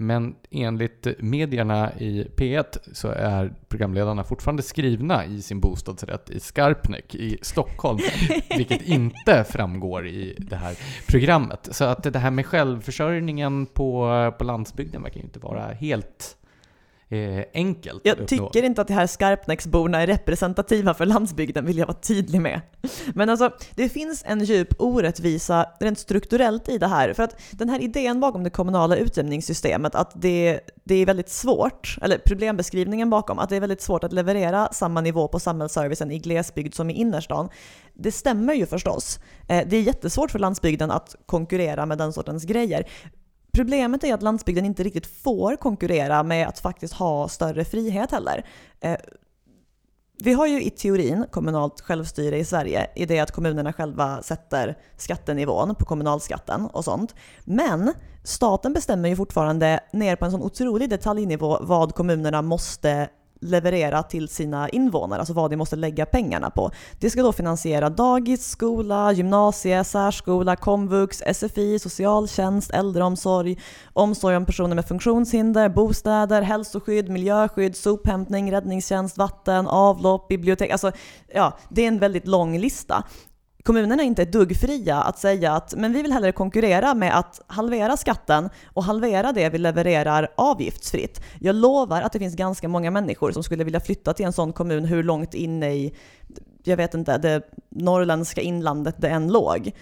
Men enligt medierna i P1 så är programledarna fortfarande skrivna i sin bostadsrätt i Skarpnäck i Stockholm, vilket inte framgår i det här programmet. Så att det här med självförsörjningen på, på landsbygden verkar ju inte vara helt eh, enkelt Jag tycker inte att de här Skarpnäcksborna är representativa för landsbygden, vill jag vara tydlig med. Men alltså, det finns en djup orättvisa rent strukturellt i det här. För att den här idén bakom det kommunala utjämningssystemet, att det, det är väldigt svårt, eller problembeskrivningen bakom, att det är väldigt svårt att leverera samma nivå på samhällsservicen i glesbygd som i innerstan. Det stämmer ju förstås. Eh, det är jättesvårt för landsbygden att konkurrera med den sortens grejer. Problemet är att landsbygden inte riktigt får konkurrera med att faktiskt ha större frihet heller. Eh, vi har ju i teorin kommunalt självstyre i Sverige i det att kommunerna själva sätter skattenivån på kommunalskatten och sånt. Men staten bestämmer ju fortfarande ner på en sån otrolig detaljnivå vad kommunerna måste leverera till sina invånare, alltså vad de måste lägga pengarna på. Det ska då finansiera dagis, skola, gymnasie, särskola, komvux, SFI, socialtjänst, äldreomsorg, omsorg om personer med funktionshinder, bostäder, hälsoskydd, miljöskydd, sophämtning, räddningstjänst, vatten, avlopp, bibliotek. Alltså, ja, det är en väldigt lång lista kommunerna är inte ett dugg fria att säga att men vi vill hellre konkurrera med att halvera skatten och halvera det vi levererar avgiftsfritt. Jag lovar att det finns ganska många människor som skulle vilja flytta till en sån kommun hur långt inne i, jag vet inte, det norrländska inlandet det än låg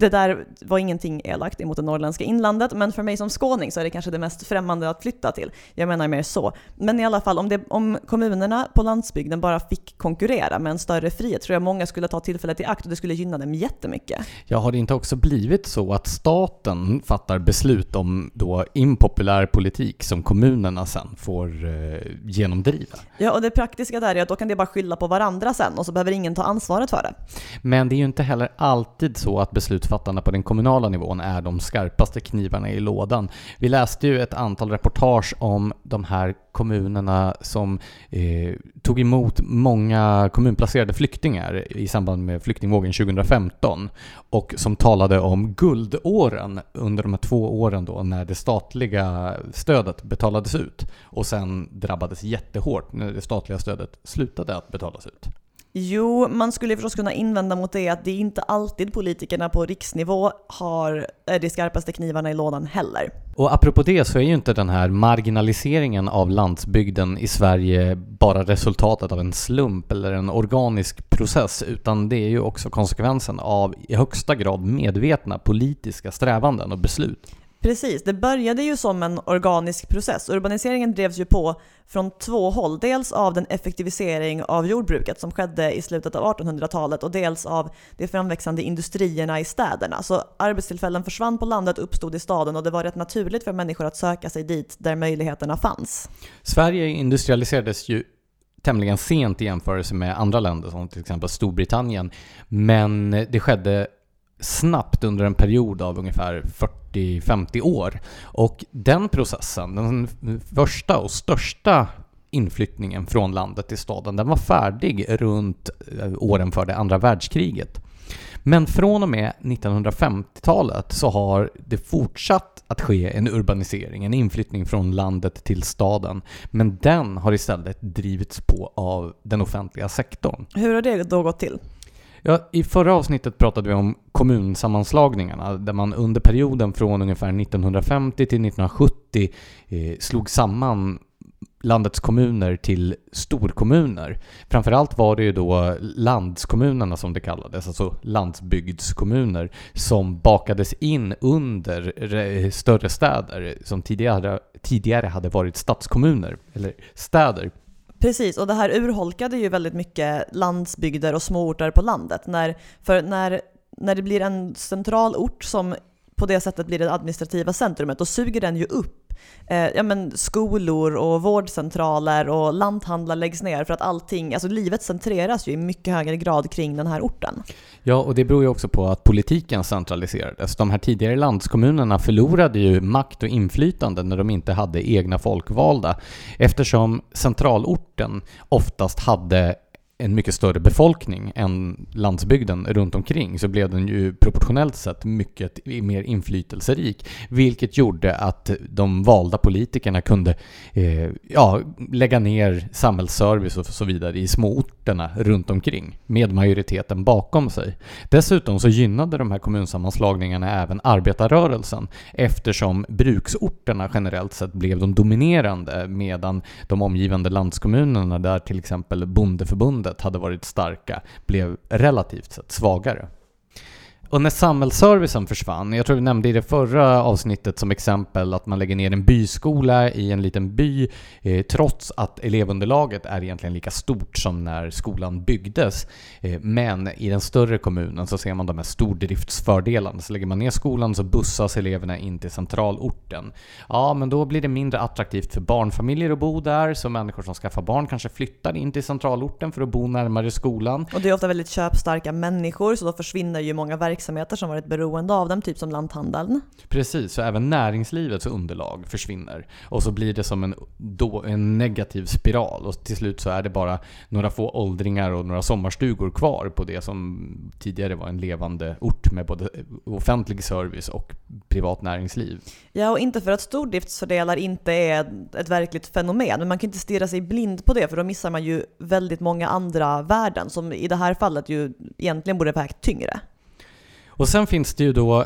det där var ingenting elakt emot det norrländska inlandet, men för mig som skåning så är det kanske det mest främmande att flytta till. Jag menar mer så. Men i alla fall, om, det, om kommunerna på landsbygden bara fick konkurrera med en större frihet tror jag många skulle ta tillfället i akt och det skulle gynna dem jättemycket. Ja, har det inte också blivit så att staten fattar beslut om då impopulär politik som kommunerna sen får eh, genomdriva? Ja, och det praktiska där är att då kan det bara skylla på varandra sen och så behöver ingen ta ansvaret för det. Men det är ju inte heller alltid så att beslut beslutsfattarna på den kommunala nivån är de skarpaste knivarna i lådan. Vi läste ju ett antal reportage om de här kommunerna som eh, tog emot många kommunplacerade flyktingar i samband med flyktingvågen 2015 och som talade om guldåren under de här två åren då när det statliga stödet betalades ut och sen drabbades jättehårt när det statliga stödet slutade att betalas ut. Jo, man skulle förstås kunna invända mot det att det är inte alltid politikerna på riksnivå har eh, de skarpaste knivarna i lådan heller. Och apropå det så är ju inte den här marginaliseringen av landsbygden i Sverige bara resultatet av en slump eller en organisk process, utan det är ju också konsekvensen av i högsta grad medvetna politiska strävanden och beslut. Precis, det började ju som en organisk process. Urbaniseringen drevs ju på från två håll. Dels av den effektivisering av jordbruket som skedde i slutet av 1800-talet och dels av de framväxande industrierna i städerna. Så arbetstillfällen försvann på landet, uppstod i staden och det var rätt naturligt för människor att söka sig dit där möjligheterna fanns. Sverige industrialiserades ju tämligen sent i jämförelse med andra länder som till exempel Storbritannien. Men det skedde snabbt under en period av ungefär 40-50 år. Och den processen, den första och största inflyttningen från landet till staden, den var färdig runt eh, åren för det andra världskriget. Men från och med 1950-talet så har det fortsatt att ske en urbanisering, en inflyttning från landet till staden. Men den har istället drivits på av den offentliga sektorn. Hur har det då gått till? Ja, I förra avsnittet pratade vi om kommunsammanslagningarna där man under perioden från ungefär 1950 till 1970 eh, slog samman landets kommuner till storkommuner. Framförallt var det ju då landskommunerna som det kallades, alltså landsbygdskommuner, som bakades in under större städer som tidigare, tidigare hade varit stadskommuner, eller städer. Precis, och det här urholkade ju väldigt mycket landsbygder och småorter på landet. När, för när, när det blir en central ort som på det sättet blir det administrativa centrumet, då suger den ju upp eh, ja, men skolor och vårdcentraler och lanthandlar läggs ner för att allting, alltså livet centreras ju i mycket högre grad kring den här orten. Ja, och det beror ju också på att politiken centraliserades. De här tidigare landskommunerna förlorade ju makt och inflytande när de inte hade egna folkvalda eftersom centralorten oftast hade en mycket större befolkning än landsbygden runt omkring så blev den ju proportionellt sett mycket mer inflytelserik. Vilket gjorde att de valda politikerna kunde eh, ja, lägga ner samhällsservice och så vidare i småorterna runt omkring med majoriteten bakom sig. Dessutom så gynnade de här kommunsammanslagningarna även arbetarrörelsen eftersom bruksorterna generellt sett blev de dominerande medan de omgivande landskommunerna där till exempel bondeförbundet landet hade varit starka blev relativt sett svagare. Och när samhällsservicen försvann, jag tror vi nämnde i det förra avsnittet som exempel att man lägger ner en byskola i en liten by eh, trots att elevunderlaget är egentligen lika stort som när skolan byggdes. Eh, men i den större kommunen så ser man de här stordriftsfördelarna. Så lägger man ner skolan så bussas eleverna in till centralorten. Ja, men då blir det mindre attraktivt för barnfamiljer att bo där, så människor som skaffar barn kanske flyttar in till centralorten för att bo närmare skolan. Och det är ofta väldigt köpstarka människor så då försvinner ju många verksamheter verksamheter som varit beroende av dem, typ som lanthandeln. Precis, så även näringslivets underlag försvinner. Och så blir det som en, då, en negativ spiral och till slut så är det bara några få åldringar och några sommarstugor kvar på det som tidigare var en levande ort med både offentlig service och privat näringsliv. Ja, och inte för att stordriftsfördelar inte är ett verkligt fenomen, men man kan inte stirra sig blind på det för då missar man ju väldigt många andra värden som i det här fallet ju egentligen borde vägt tyngre. Och sen finns det ju då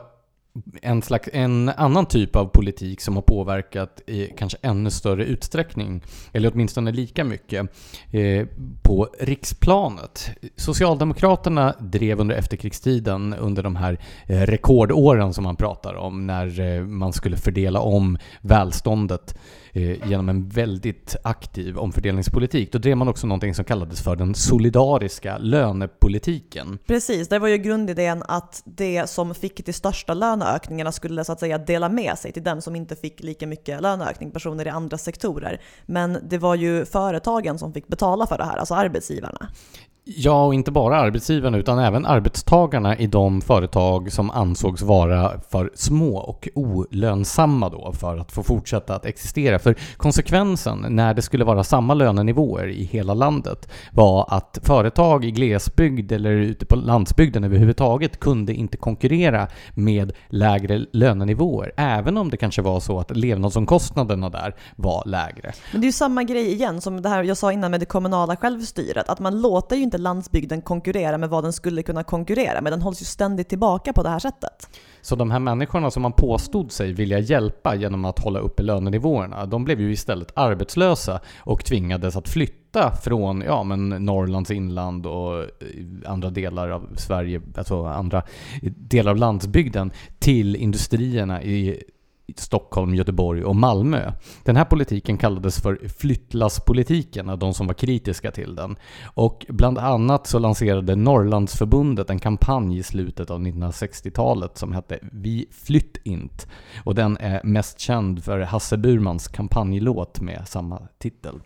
en, slags, en annan typ av politik som har påverkat i kanske ännu större utsträckning, eller åtminstone lika mycket, eh, på riksplanet. Socialdemokraterna drev under efterkrigstiden, under de här eh, rekordåren som man pratar om, när eh, man skulle fördela om välståndet eh, Eh, genom en väldigt aktiv omfördelningspolitik. Då drev man också någonting som kallades för den solidariska lönepolitiken. Precis, det var ju grundidén att det som fick de största löneökningarna skulle så att säga dela med sig till den som inte fick lika mycket löneökning, personer i andra sektorer. Men det var ju företagen som fick betala för det här, alltså arbetsgivarna. Ja, och inte bara arbetsgivarna utan även arbetstagarna i de företag som ansågs vara för små och olönsamma då för att få fortsätta att existera. För konsekvensen när det skulle vara samma lönenivåer i hela landet var att företag i glesbygd eller ute på landsbygden överhuvudtaget kunde inte konkurrera med lägre lönenivåer, även om det kanske var så att levnadsomkostnaderna där var lägre. Men det är ju samma grej igen som det här jag sa innan med det kommunala självstyret, att man låter ju inte inte landsbygden konkurrera med vad den skulle kunna konkurrera med. Den hålls ju ständigt tillbaka på det här sättet. Så de här människorna som man påstod sig vilja hjälpa genom att hålla uppe lönenivåerna, de blev ju istället arbetslösa och tvingades att flytta från ja, men Norrlands inland och eh, andra delar av Sverige, alltså andra delar av landsbygden till industrierna i Stockholm, Göteborg och Malmö. Den här politiken kallades för flyttlasspolitiken av de som var kritiska till den. Och bland annat så lanserade Norrlandsförbundet en kampanj i slutet av 1960-talet som hette Vi flytt int. Och den är mest känd för Hasse Burmans kampanjlåt med samma titel.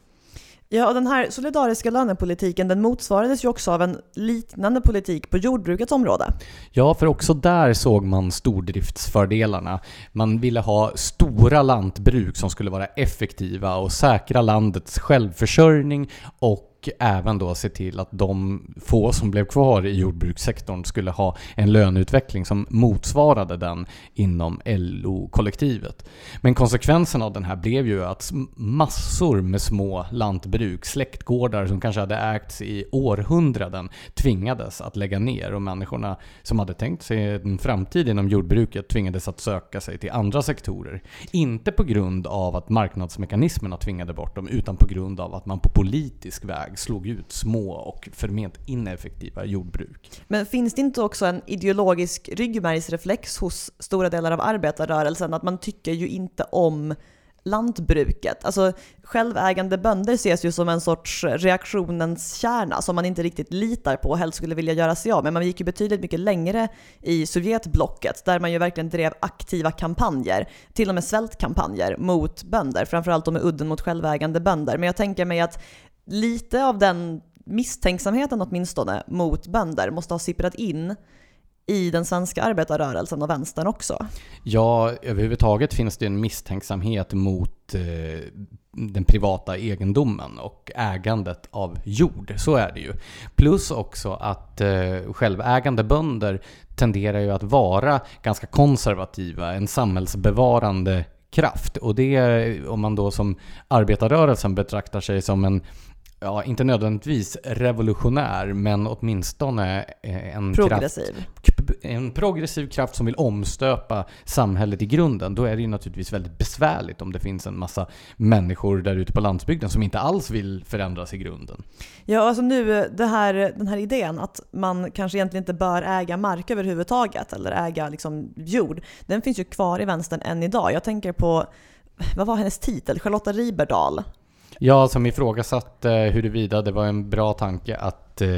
Ja, och den här solidariska lönepolitiken den motsvarades ju också av en liknande politik på jordbrukets område. Ja, för också där såg man stordriftsfördelarna. Man ville ha stora lantbruk som skulle vara effektiva och säkra landets självförsörjning och och även då se till att de få som blev kvar i jordbrukssektorn skulle ha en löneutveckling som motsvarade den inom LO-kollektivet. Men konsekvensen av den här blev ju att massor med små lantbruk, släktgårdar som kanske hade ägts i århundraden tvingades att lägga ner och människorna som hade tänkt sig en framtid inom jordbruket tvingades att söka sig till andra sektorer. Inte på grund av att marknadsmekanismerna tvingade bort dem utan på grund av att man på politisk väg slog ut små och förment ineffektiva jordbruk. Men finns det inte också en ideologisk ryggmärgsreflex hos stora delar av arbetarrörelsen att man tycker ju inte om lantbruket. Alltså självägande bönder ses ju som en sorts reaktionens kärna som man inte riktigt litar på och helst skulle vilja göra sig av. med. man gick ju betydligt mycket längre i Sovjetblocket där man ju verkligen drev aktiva kampanjer, till och med svältkampanjer mot bönder, framförallt med udden mot självägande bönder. Men jag tänker mig att lite av den misstänksamheten åtminstone mot bönder måste ha sipprat in i den svenska arbetarrörelsen och vänstern också. Ja, överhuvudtaget finns det en misstänksamhet mot eh, den privata egendomen och ägandet av jord. Så är det ju. Plus också att eh, självägande bönder tenderar ju att vara ganska konservativa, en samhällsbevarande kraft. Och det, om man då som arbetarrörelsen betraktar sig som en ja, inte nödvändigtvis revolutionär, men åtminstone eh, en progressiv. Kraft, en progressiv kraft som vill omstöpa samhället i grunden. Då är det ju naturligtvis väldigt besvärligt om det finns en massa människor där ute på landsbygden som inte alls vill förändras i grunden. Ja, alltså nu det här, den här idén att man kanske egentligen inte bör äga mark överhuvudtaget eller äga liksom jord, den finns ju kvar i vänstern än idag. Jag tänker på vad var hennes titel? Charlotta Riberdal Ja, som ifrågasatte huruvida det var en bra tanke att eh,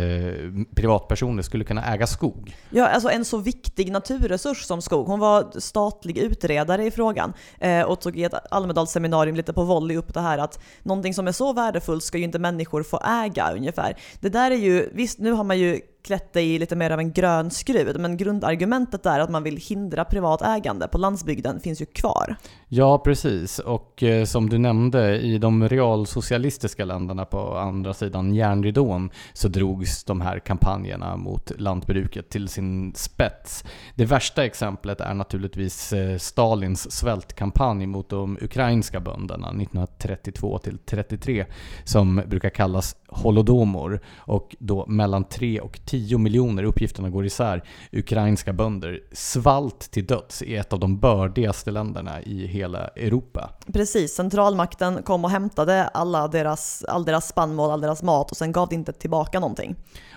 privatpersoner skulle kunna äga skog. Ja, alltså en så viktig naturresurs som skog. Hon var statlig utredare i frågan eh, och tog i ett Almedalsseminarium lite på volley upp det här att någonting som är så värdefullt ska ju inte människor få äga ungefär. Det där är ju, visst nu har man ju klätt i lite mer av en grön skrud, men grundargumentet är att man vill hindra privat ägande på landsbygden finns ju kvar. Ja, precis. Och eh, som du nämnde, i de realsocialistiska länderna på andra sidan järnridån så drogs de här kampanjerna mot lantbruket till sin spets. Det värsta exemplet är naturligtvis eh, Stalins svältkampanj mot de ukrainska bönderna 1932 till 33 som brukar kallas holodomor och då mellan 3 och 10 miljoner, uppgifterna går isär, ukrainska bönder svalt till döds i ett av de bördigaste länderna i hela Europa. Precis, centralmakten kom och hämtade alla deras, all deras spannmål, all deras mat och sen gav det inte tillbaka någonting.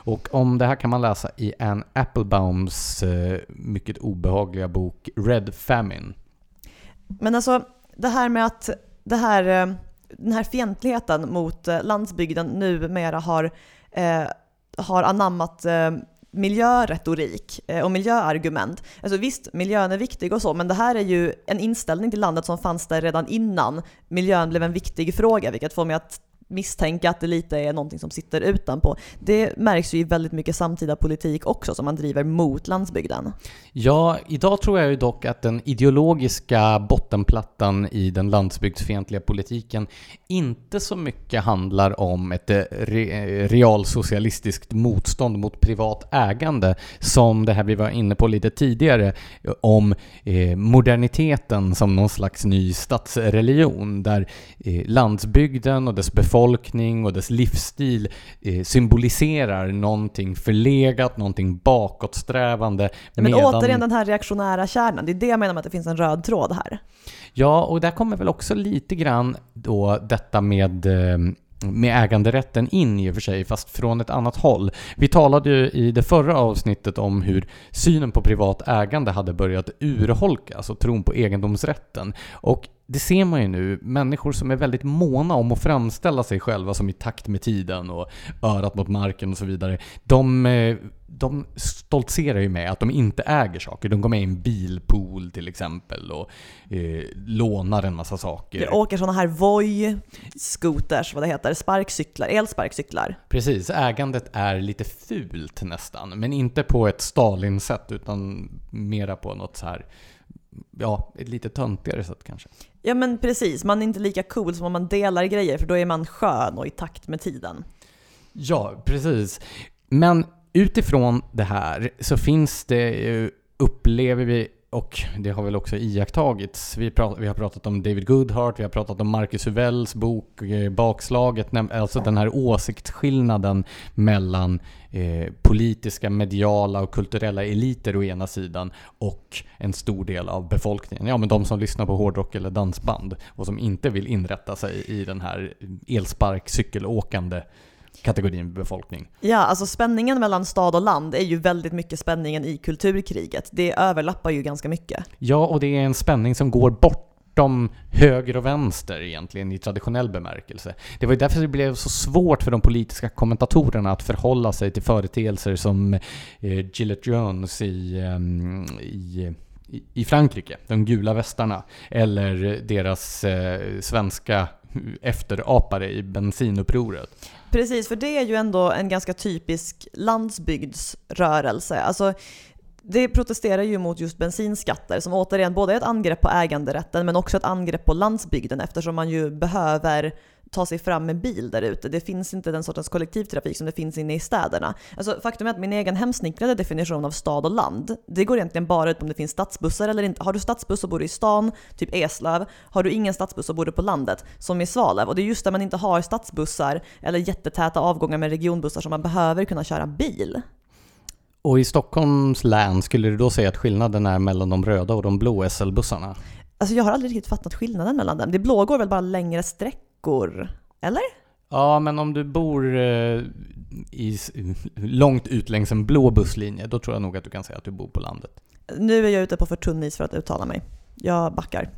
Och om det här kan man läsa i Anne Applebaums eh, mycket obehagliga bok Red Famine. Men alltså, det här med att det här, eh, den här fientligheten mot eh, landsbygden numera har, eh, har anammat eh, miljöretorik och miljöargument. Alltså visst, miljön är viktig och så, men det här är ju en inställning till landet som fanns där redan innan miljön blev en viktig fråga, vilket får mig att misstänka att det lite är någonting som sitter utanpå. Det märks ju i väldigt mycket samtida politik också som man driver mot landsbygden. Ja, idag tror jag ju dock att den ideologiska bottenplattan i den landsbygdsfientliga politiken inte så mycket handlar om ett eh, re eh, realsocialistiskt motstånd mot privat ägande som det här vi var inne på lite tidigare eh, om eh, moderniteten som någon slags ny statsreligion där eh, landsbygden och dess befolkning befolkning och dess livsstil eh, symboliserar någonting förlegat, någonting bakåtsträvande. Men medan... återigen den här reaktionära kärnan, det är det jag menar med att det finns en röd tråd här. Ja, och där kommer väl också lite grann då detta med eh, med äganderätten in i och för sig, fast från ett annat håll. Vi talade ju i det förra avsnittet om hur synen på privat ägande hade börjat urholkas och tron på egendomsrätten. Och det ser man ju nu, människor som är väldigt måna om att framställa sig själva som i takt med tiden och örat mot marken och så vidare. De, eh, de stoltserar ju med att de inte äger saker. De går med i en bilpool till exempel och eh, lånar en massa saker. De åker sådana här Voi, scooters, vad det heter, sparkcyklar, elsparkcyklar. Precis, ägandet är lite fult nästan. Men inte på ett Stalin-sätt utan mera på något så här ja, ett lite töntigare sätt kanske. Ja men precis, man är inte lika cool som om man delar grejer för då är man skön och i takt med tiden. Ja, precis. Men utifrån det här så finns det, upplever vi, och det har väl också iakttagits. Vi, prat, vi har pratat om David Goodhart, vi har pratat om Marcus Huvells bok eh, Bakslaget, alltså den här åsiktsskillnaden mellan eh, politiska, mediala och kulturella eliter å ena sidan och en stor del av befolkningen. Ja, men de som lyssnar på hårdrock eller dansband och som inte vill inrätta sig i den här elsparkcykelåkande kategorin befolkning. Ja, alltså spänningen mellan stad och land är ju väldigt mycket spänningen i kulturkriget. Det överlappar ju ganska mycket. Ja, och det är en spänning som går bort bortom höger och vänster egentligen i traditionell bemärkelse. Det var ju därför det blev så svårt för de politiska kommentatorerna att förhålla sig till företeelser som eh, Gillette Jones i, um, i i Frankrike, de gula västarna, eller deras eh, svenska efterapare i bensinupproret. Precis, för det är ju ändå en ganska typisk landsbygdsrörelse. Alltså, det protesterar ju mot just bensinskatter som återigen både är ett angrepp på äganderätten men också ett angrepp på landsbygden eftersom man ju behöver ta sig fram med bil där ute. Det finns inte den sortens kollektivtrafik som det finns inne i städerna. Alltså, faktum är att min egen hemsnickrade definition av stad och land, det går egentligen bara ut på om det finns stadsbussar eller inte. Har du stadsbuss så bor du i stan, typ Eslöv. Har du ingen stadsbuss så bor du på landet, som i Svalöv. Och det är just där man inte har stadsbussar eller jättetäta avgångar med regionbussar som man behöver kunna köra bil. Och i Stockholms län, skulle du då säga att skillnaden är mellan de röda och de blå SL-bussarna? Alltså jag har aldrig riktigt fattat skillnaden mellan dem. Det blå går väl bara längre sträckor? Eller? Ja, men om du bor eh, i, långt ut längs en blå busslinje, då tror jag nog att du kan säga att du bor på landet. Nu är jag ute på för tunn is för att uttala mig. Jag backar.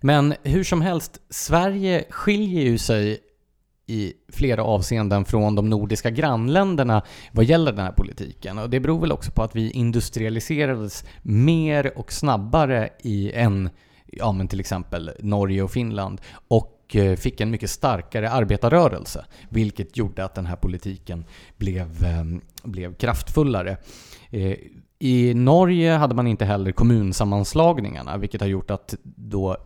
Men hur som helst, Sverige skiljer ju sig i flera avseenden från de nordiska grannländerna vad gäller den här politiken. Och det beror väl också på att vi industrialiserades mer och snabbare i än ja, men till exempel Norge och Finland och eh, fick en mycket starkare arbetarrörelse, vilket gjorde att den här politiken blev, ehm, blev kraftfullare. Eh, I Norge hade man inte heller kommunsammanslagningarna, vilket har gjort att då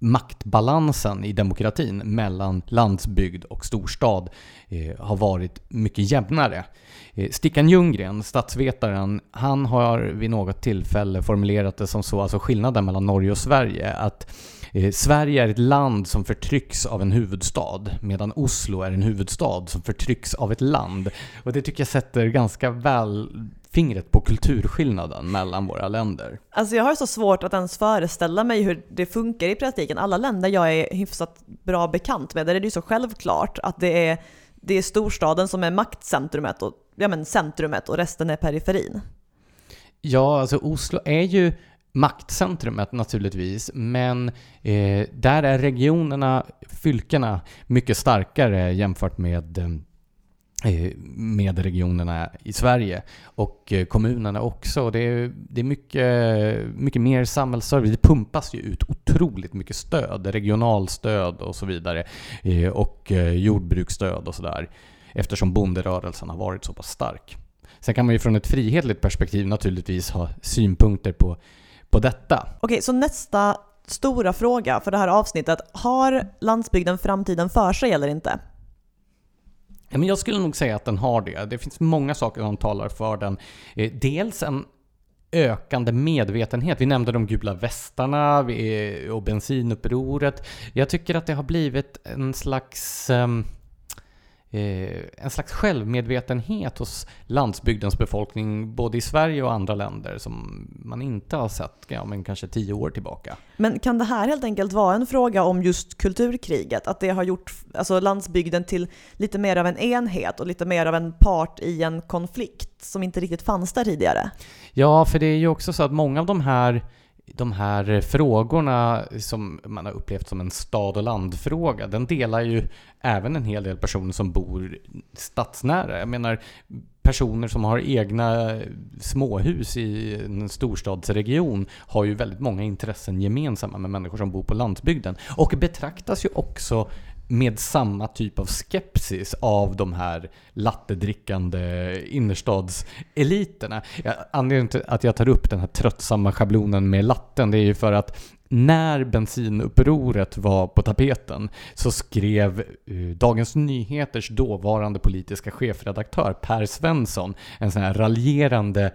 maktbalansen i demokratin mellan landsbygd och storstad eh, har varit mycket jämnare. Eh, Stickan Ljunggren, statsvetaren, han har vid något tillfälle formulerat det som så, alltså skillnaden mellan Norge och Sverige, att eh, Sverige är ett land som förtrycks av en huvudstad, medan Oslo är en huvudstad som förtrycks av ett land. Och det tycker jag sätter ganska väl fingret på kulturskillnaden mellan våra länder. Alltså jag har så svårt att ens föreställa mig hur det funkar i praktiken. Alla länder jag är hyfsat bra bekant med, där är det ju så självklart att det är, det är storstaden som är maktcentrumet och, ja men centrumet och resten är periferin. Ja, alltså Oslo är ju maktcentrumet naturligtvis, men eh, där är regionerna, fylkena, mycket starkare jämfört med eh, Eh, med regionerna i Sverige och eh, kommunerna också. Det är, det är mycket, mycket mer samhällsservice. Det pumpas ju ut otroligt mycket stöd, regionalstöd och så vidare eh, och jordbruksstöd och sådär eftersom bonderörelsen har varit så pass stark. Sen kan man ju från ett frihetligt perspektiv naturligtvis ha synpunkter på, på detta. Okej, så nästa stora fråga för det här avsnittet. Har landsbygden framtiden för sig eller inte? Ja, men jag skulle nog säga att den har det. Det finns många saker som talar för den. Eh, dels en ökande medvetenhet. Vi nämnde de gula västarna och bensinupproret. Jag tycker att det har blivit en slags um, en slags självmedvetenhet hos landsbygdens befolkning både i Sverige och andra länder som man inte har sett ja, men kanske tio år tillbaka. Men kan det här helt enkelt vara en fråga om just kulturkriget? Att det har gjort alltså, landsbygden till lite mer av en enhet och lite mer av en part i en konflikt som inte riktigt fanns där tidigare? Ja, för det är ju också så att många av de här de här frågorna som man har upplevt som en stad och landfråga, den delar ju även en hel del personer som bor stadsnära. Jag menar personer som har egna småhus i en storstadsregion har ju väldigt många intressen gemensamma med människor som bor på landsbygden och betraktas ju också med samma typ av skepsis av de här lattedrickande innerstadseliterna. Anledningen till att jag tar upp den här tröttsamma schablonen med latten, det är ju för att när bensinupproret var på tapeten så skrev eh, Dagens Nyheters dåvarande politiska chefredaktör Per Svensson en sån här raljerande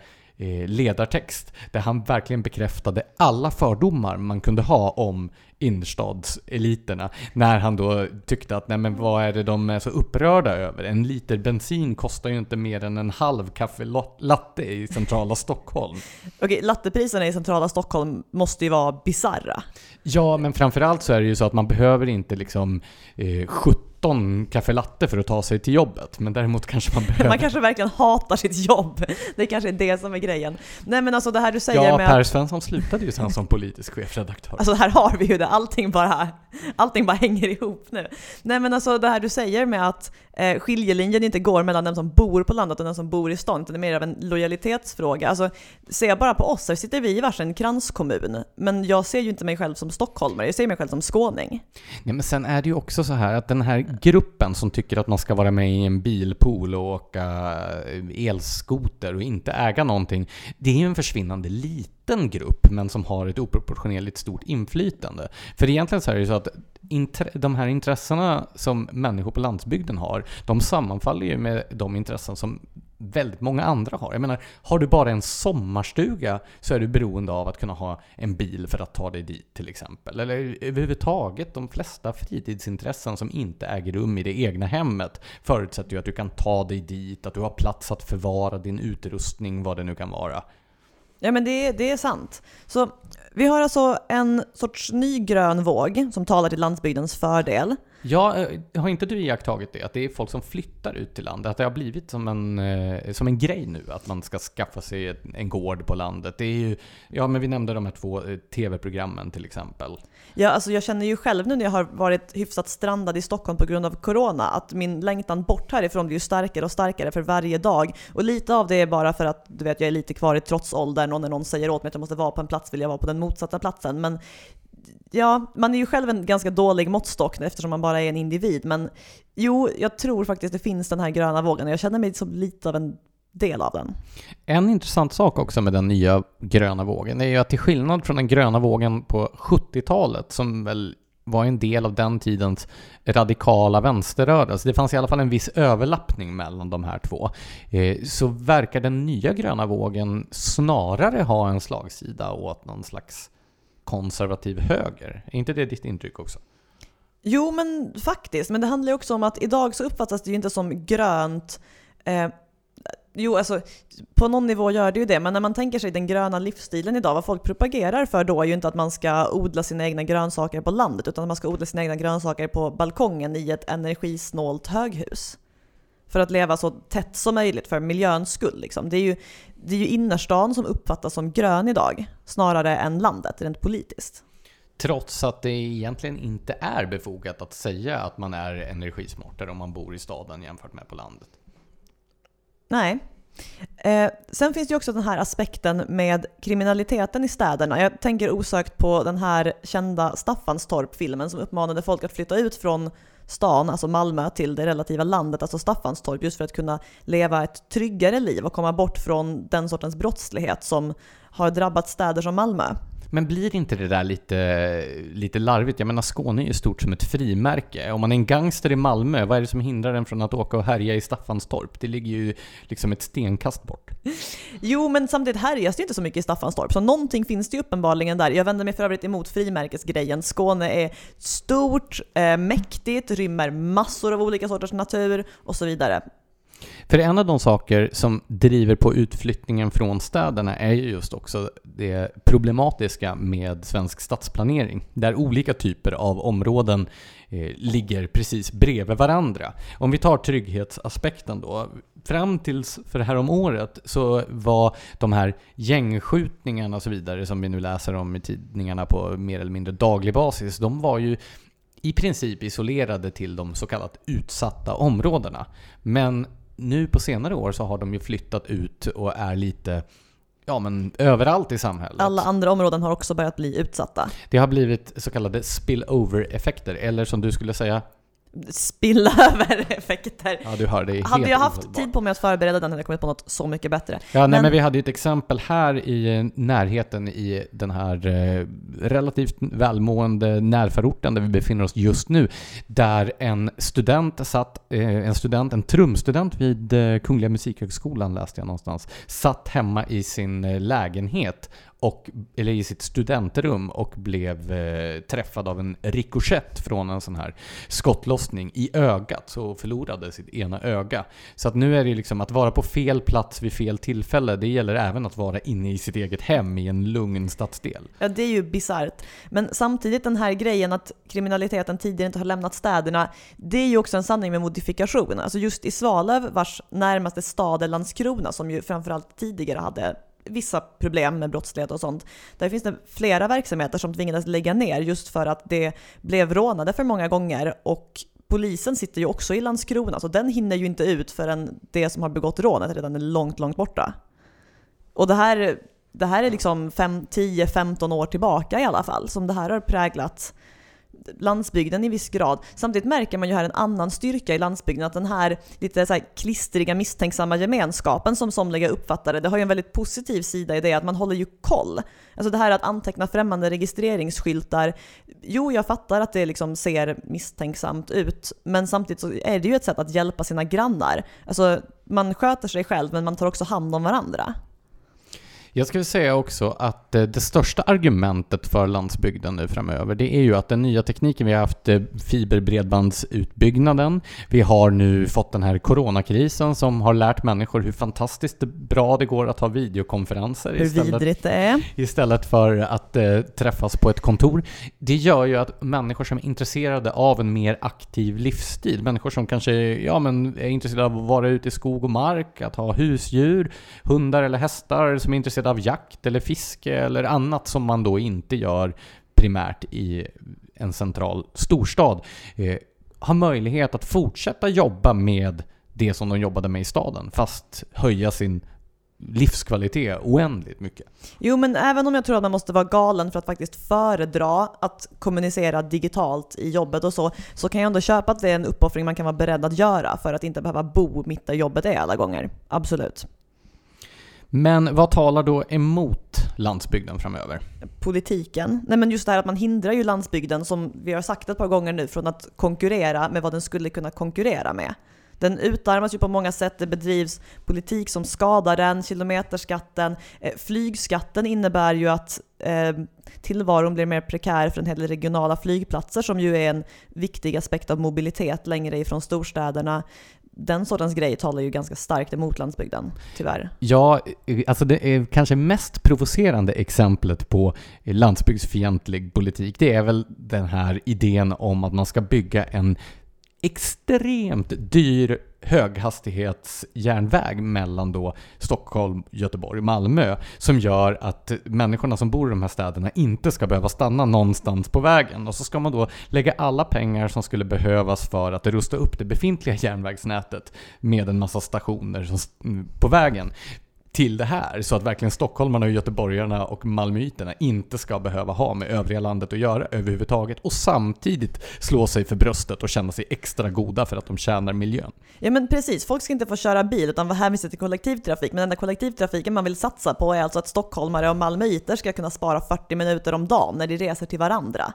ledartext där han verkligen bekräftade alla fördomar man kunde ha om innerstadseliterna. När han då tyckte att nej men vad är det de är så upprörda över? En liter bensin kostar ju inte mer än en halv kaffe latte i centrala Stockholm. Okej, lattepriserna i centrala Stockholm måste ju vara bizarra. Ja, men framförallt så är det ju så att man behöver inte liksom eh, 17 17 kaffe latte för att ta sig till jobbet. Men däremot kanske man behöver... Man kanske verkligen hatar sitt jobb. Det kanske är det som är grejen. Nej men alltså det här du säger ja, med Per att, Svensson slutade ju sen som politisk chefredaktör. Alltså här har vi ju det, allting bara, allting bara hänger ihop nu. Nej men alltså det här du säger med att eh, skiljelinjen inte går mellan den som bor på landet och den som bor i stan, utan det är mer av en lojalitetsfråga. Alltså, ser jag bara på oss, här sitter vi i varsin kranskommun, men jag ser ju inte mig själv som stockholmare, jag ser mig själv som skåning. Nej, men sen är det ju också så här att den här gruppen som tycker att man ska vara med i en bilpool och åka elskoter och inte äga någonting, det är ju en försvinnande liten grupp, men som har ett oproportionerligt stort inflytande. För egentligen så är det ju så att de här intressena som människor på landsbygden har, de sammanfaller ju med de intressen som väldigt många andra har. Jag menar, har du bara en sommarstuga så är du beroende av att kunna ha en bil för att ta dig dit till exempel. Eller överhuvudtaget de flesta fritidsintressen som inte äger rum i det egna hemmet förutsätter ju att du kan ta dig dit, att du har plats att förvara din utrustning, vad det nu kan vara. Ja men det, det är sant. Så vi har alltså en sorts ny grön våg som talar till landsbygdens fördel. Ja, eh, har inte du iakttagit det? Att det är folk som flyttar ut till landet? Att det har blivit som en, eh, som en grej nu, att man ska skaffa sig en gård på landet. Det är ju, ja men vi nämnde de här två eh, TV-programmen till exempel. Ja, alltså jag känner ju själv nu när jag har varit hyfsat strandad i Stockholm på grund av Corona, att min längtan bort härifrån blir ju starkare och starkare för varje dag. Och lite av det är bara för att du vet, jag är lite kvar i trotsåldern och när någon säger åt mig att jag måste vara på en plats vill jag vara på den motsatta platsen. Men ja, man är ju själv en ganska dålig måttstock eftersom man bara är en individ. Men jo, jag tror faktiskt det finns den här gröna vågen och jag känner mig som lite av en del av den. En intressant sak också med den nya gröna vågen är ju att till skillnad från den gröna vågen på 70-talet som väl var en del av den tidens radikala vänsterrörelse. Det fanns i alla fall en viss överlappning mellan de här två. Eh, så verkar den nya gröna vågen snarare ha en slagsida åt någon slags konservativ höger. Är inte det ditt intryck också? Jo, men faktiskt. Men det handlar ju också om att idag så uppfattas det ju inte som grönt eh, Jo, alltså på någon nivå gör det ju det, men när man tänker sig den gröna livsstilen idag, vad folk propagerar för då är ju inte att man ska odla sina egna grönsaker på landet, utan att man ska odla sina egna grönsaker på balkongen i ett energisnålt höghus. För att leva så tätt som möjligt för miljöns skull. Liksom. Det, är ju, det är ju innerstan som uppfattas som grön idag, snarare än landet rent politiskt. Trots att det egentligen inte är befogat att säga att man är energismartare om man bor i staden jämfört med på landet. Nej. Eh, sen finns det ju också den här aspekten med kriminaliteten i städerna. Jag tänker osökt på den här kända Staffanstorp-filmen som uppmanade folk att flytta ut från stan, alltså Malmö, till det relativa landet, alltså Staffanstorp, just för att kunna leva ett tryggare liv och komma bort från den sortens brottslighet som har drabbat städer som Malmö. Men blir inte det där lite, lite larvigt? Jag menar Skåne är ju stort som ett frimärke. Om man är en gangster i Malmö, vad är det som hindrar en från att åka och härja i Staffanstorp? Det ligger ju liksom ett stenkast bort. Jo, men samtidigt härjas det inte så mycket i Staffanstorp, så någonting finns det ju uppenbarligen där. Jag vänder mig för övrigt emot frimärkesgrejen. Skåne är stort, eh, mäktigt, rymmer massor av olika sorters natur och så vidare. För en av de saker som driver på utflyttningen från städerna är ju just också det problematiska med svensk stadsplanering, där olika typer av områden eh, ligger precis bredvid varandra. Om vi tar trygghetsaspekten då. Fram tills för häromåret så var de här gängskjutningarna och så vidare som vi nu läser om i tidningarna på mer eller mindre daglig basis, de var ju i princip isolerade till de så kallat utsatta områdena. Men nu på senare år så har de ju flyttat ut och är lite Ja men överallt i samhället. Alla andra områden har också börjat bli utsatta. Det har blivit så kallade spillover-effekter, eller som du skulle säga spillöver-effekter. Ja, du hör, det är Hade jag haft tid på mig att förbereda den hade jag kommit på något så mycket bättre. Ja, men... nej, men vi hade ju ett exempel här i närheten i den här eh, relativt välmående närförorten där vi befinner oss just nu, där en student satt, eh, en student, en trumstudent vid eh, Kungliga Musikhögskolan läste jag någonstans, satt hemma i sin lägenhet och, eller i sitt studentrum och blev eh, träffad av en rikoschett från en sån här skottlossning i ögat, så förlorade sitt ena öga. Så att nu är det liksom att vara på fel plats vid fel tillfälle, det gäller även att vara inne i sitt eget hem i en lugn stadsdel. Ja, det är ju bisarrt. Men samtidigt den här grejen att kriminaliteten tidigare inte har lämnat städerna, det är ju också en sanning med modifikation. Alltså just i Svalöv, vars närmaste stad är Landskrona, som ju framförallt tidigare hade vissa problem med brottslighet och sånt. Där finns det flera verksamheter som tvingades lägga ner just för att det blev rånade för många gånger och polisen sitter ju också i Landskrona så den hinner ju inte ut förrän det som har begått rånet redan är långt, långt borta. Och det här, det här är liksom 10-15 år tillbaka i alla fall som det här har präglat landsbygden i viss grad. Samtidigt märker man ju här en annan styrka i landsbygden, att den här lite så här klistriga misstänksamma gemenskapen som somliga uppfattade, det har ju en väldigt positiv sida i det att man håller ju koll. Alltså det här att anteckna främmande registreringsskyltar, jo jag fattar att det liksom ser misstänksamt ut, men samtidigt så är det ju ett sätt att hjälpa sina grannar. Alltså man sköter sig själv men man tar också hand om varandra. Jag skulle säga också att eh, det största argumentet för landsbygden nu framöver, det är ju att den nya tekniken, vi har haft eh, fiberbredbandsutbyggnaden, vi har nu fått den här coronakrisen som har lärt människor hur fantastiskt bra det går att ha videokonferenser hur istället, istället för att eh, träffas på ett kontor. Det gör ju att människor som är intresserade av en mer aktiv livsstil, människor som kanske ja, men är intresserade av att vara ute i skog och mark, att ha husdjur, hundar eller hästar som är intresserade intresserad av jakt eller fiske eller annat som man då inte gör primärt i en central storstad, eh, har möjlighet att fortsätta jobba med det som de jobbade med i staden, fast höja sin livskvalitet oändligt mycket. Jo, men även om jag tror att man måste vara galen för att faktiskt föredra att kommunicera digitalt i jobbet och så, så kan jag ändå köpa att det är en uppoffring man kan vara beredd att göra för att inte behöva bo mitt där jobbet är alla gånger. Absolut. Men vad talar då emot landsbygden framöver? Politiken. Nej men just det här att man hindrar ju landsbygden, som vi har sagt ett par gånger nu, från att konkurrera med vad den skulle kunna konkurrera med. Den utarmas ju på många sätt, det bedrivs politik som skadar den, kilometerskatten, eh, flygskatten innebär ju att eh, tillvaron blir mer prekär för en hel del regionala flygplatser som ju är en viktig aspekt av mobilitet längre ifrån storstäderna den sortens grej talar ju ganska starkt emot landsbygden, tyvärr. Ja, alltså det är kanske mest provocerande exemplet på landsbygdsfientlig politik, det är väl den här idén om att man ska bygga en extremt dyr höghastighetsjärnväg mellan då Stockholm, Göteborg och Malmö som gör att människorna som bor i de här städerna inte ska behöva stanna någonstans på vägen. Och så ska man då lägga alla pengar som skulle behövas för att rusta upp det befintliga järnvägsnätet med en massa stationer på vägen till det här så att verkligen stockholmarna, och göteborgarna och malmöiterna inte ska behöva ha med övriga landet att göra överhuvudtaget och samtidigt slå sig för bröstet och känna sig extra goda för att de tjänar miljön. Ja men precis, folk ska inte få köra bil utan vara hänvisade till kollektivtrafik men den enda kollektivtrafiken man vill satsa på är alltså att stockholmare och malmöiter ska kunna spara 40 minuter om dagen när de reser till varandra.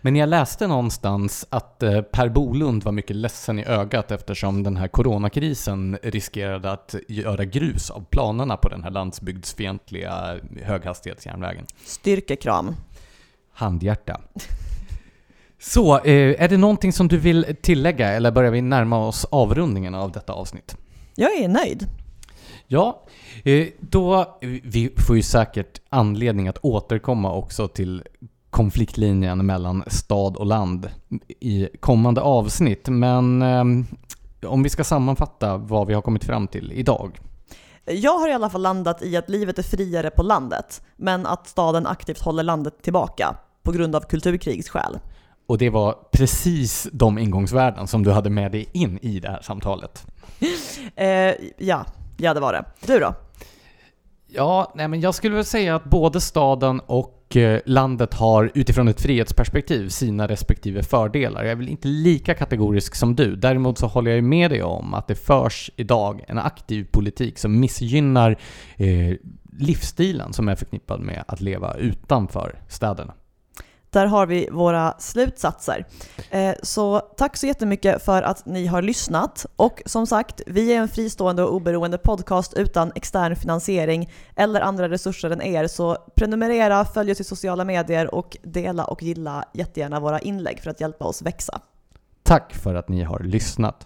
Men jag läste någonstans att eh, Per Bolund var mycket ledsen i ögat eftersom den här coronakrisen riskerade att göra grus av planerna på den här landsbygdsfientliga höghastighetsjärnvägen. Styrkekram. Handhjärta. Så, eh, är det någonting som du vill tillägga eller börjar vi närma oss avrundningen av detta avsnitt? Jag är nöjd. Ja, eh, då, vi får ju säkert anledning att återkomma också till konfliktlinjen mellan stad och land i kommande avsnitt. Men eh, om vi ska sammanfatta vad vi har kommit fram till idag. Jag har i alla fall landat i att livet är friare på landet, men att staden aktivt håller landet tillbaka på grund av kulturkrigsskäl. Och det var precis de ingångsvärden som du hade med dig in i det här samtalet. eh, ja, ja det var det. Du då? Ja, nej men jag skulle väl säga att både staden och och eh, landet har utifrån ett frihetsperspektiv sina respektive fördelar. Jag är väl inte lika kategorisk som du. Däremot så håller jag med dig om att det förs idag en aktiv politik som missgynnar eh, livsstilen som är förknippad med att leva utanför städerna. Där har vi våra slutsatser. Eh, så tack så jättemycket för att ni har lyssnat. Och som sagt, vi är en fristående och oberoende podcast utan extern finansiering eller andra resurser än er. Så prenumerera, följ oss i sociala medier och dela och gilla jättegärna våra inlägg för att hjälpa oss växa. Tack för att ni har lyssnat.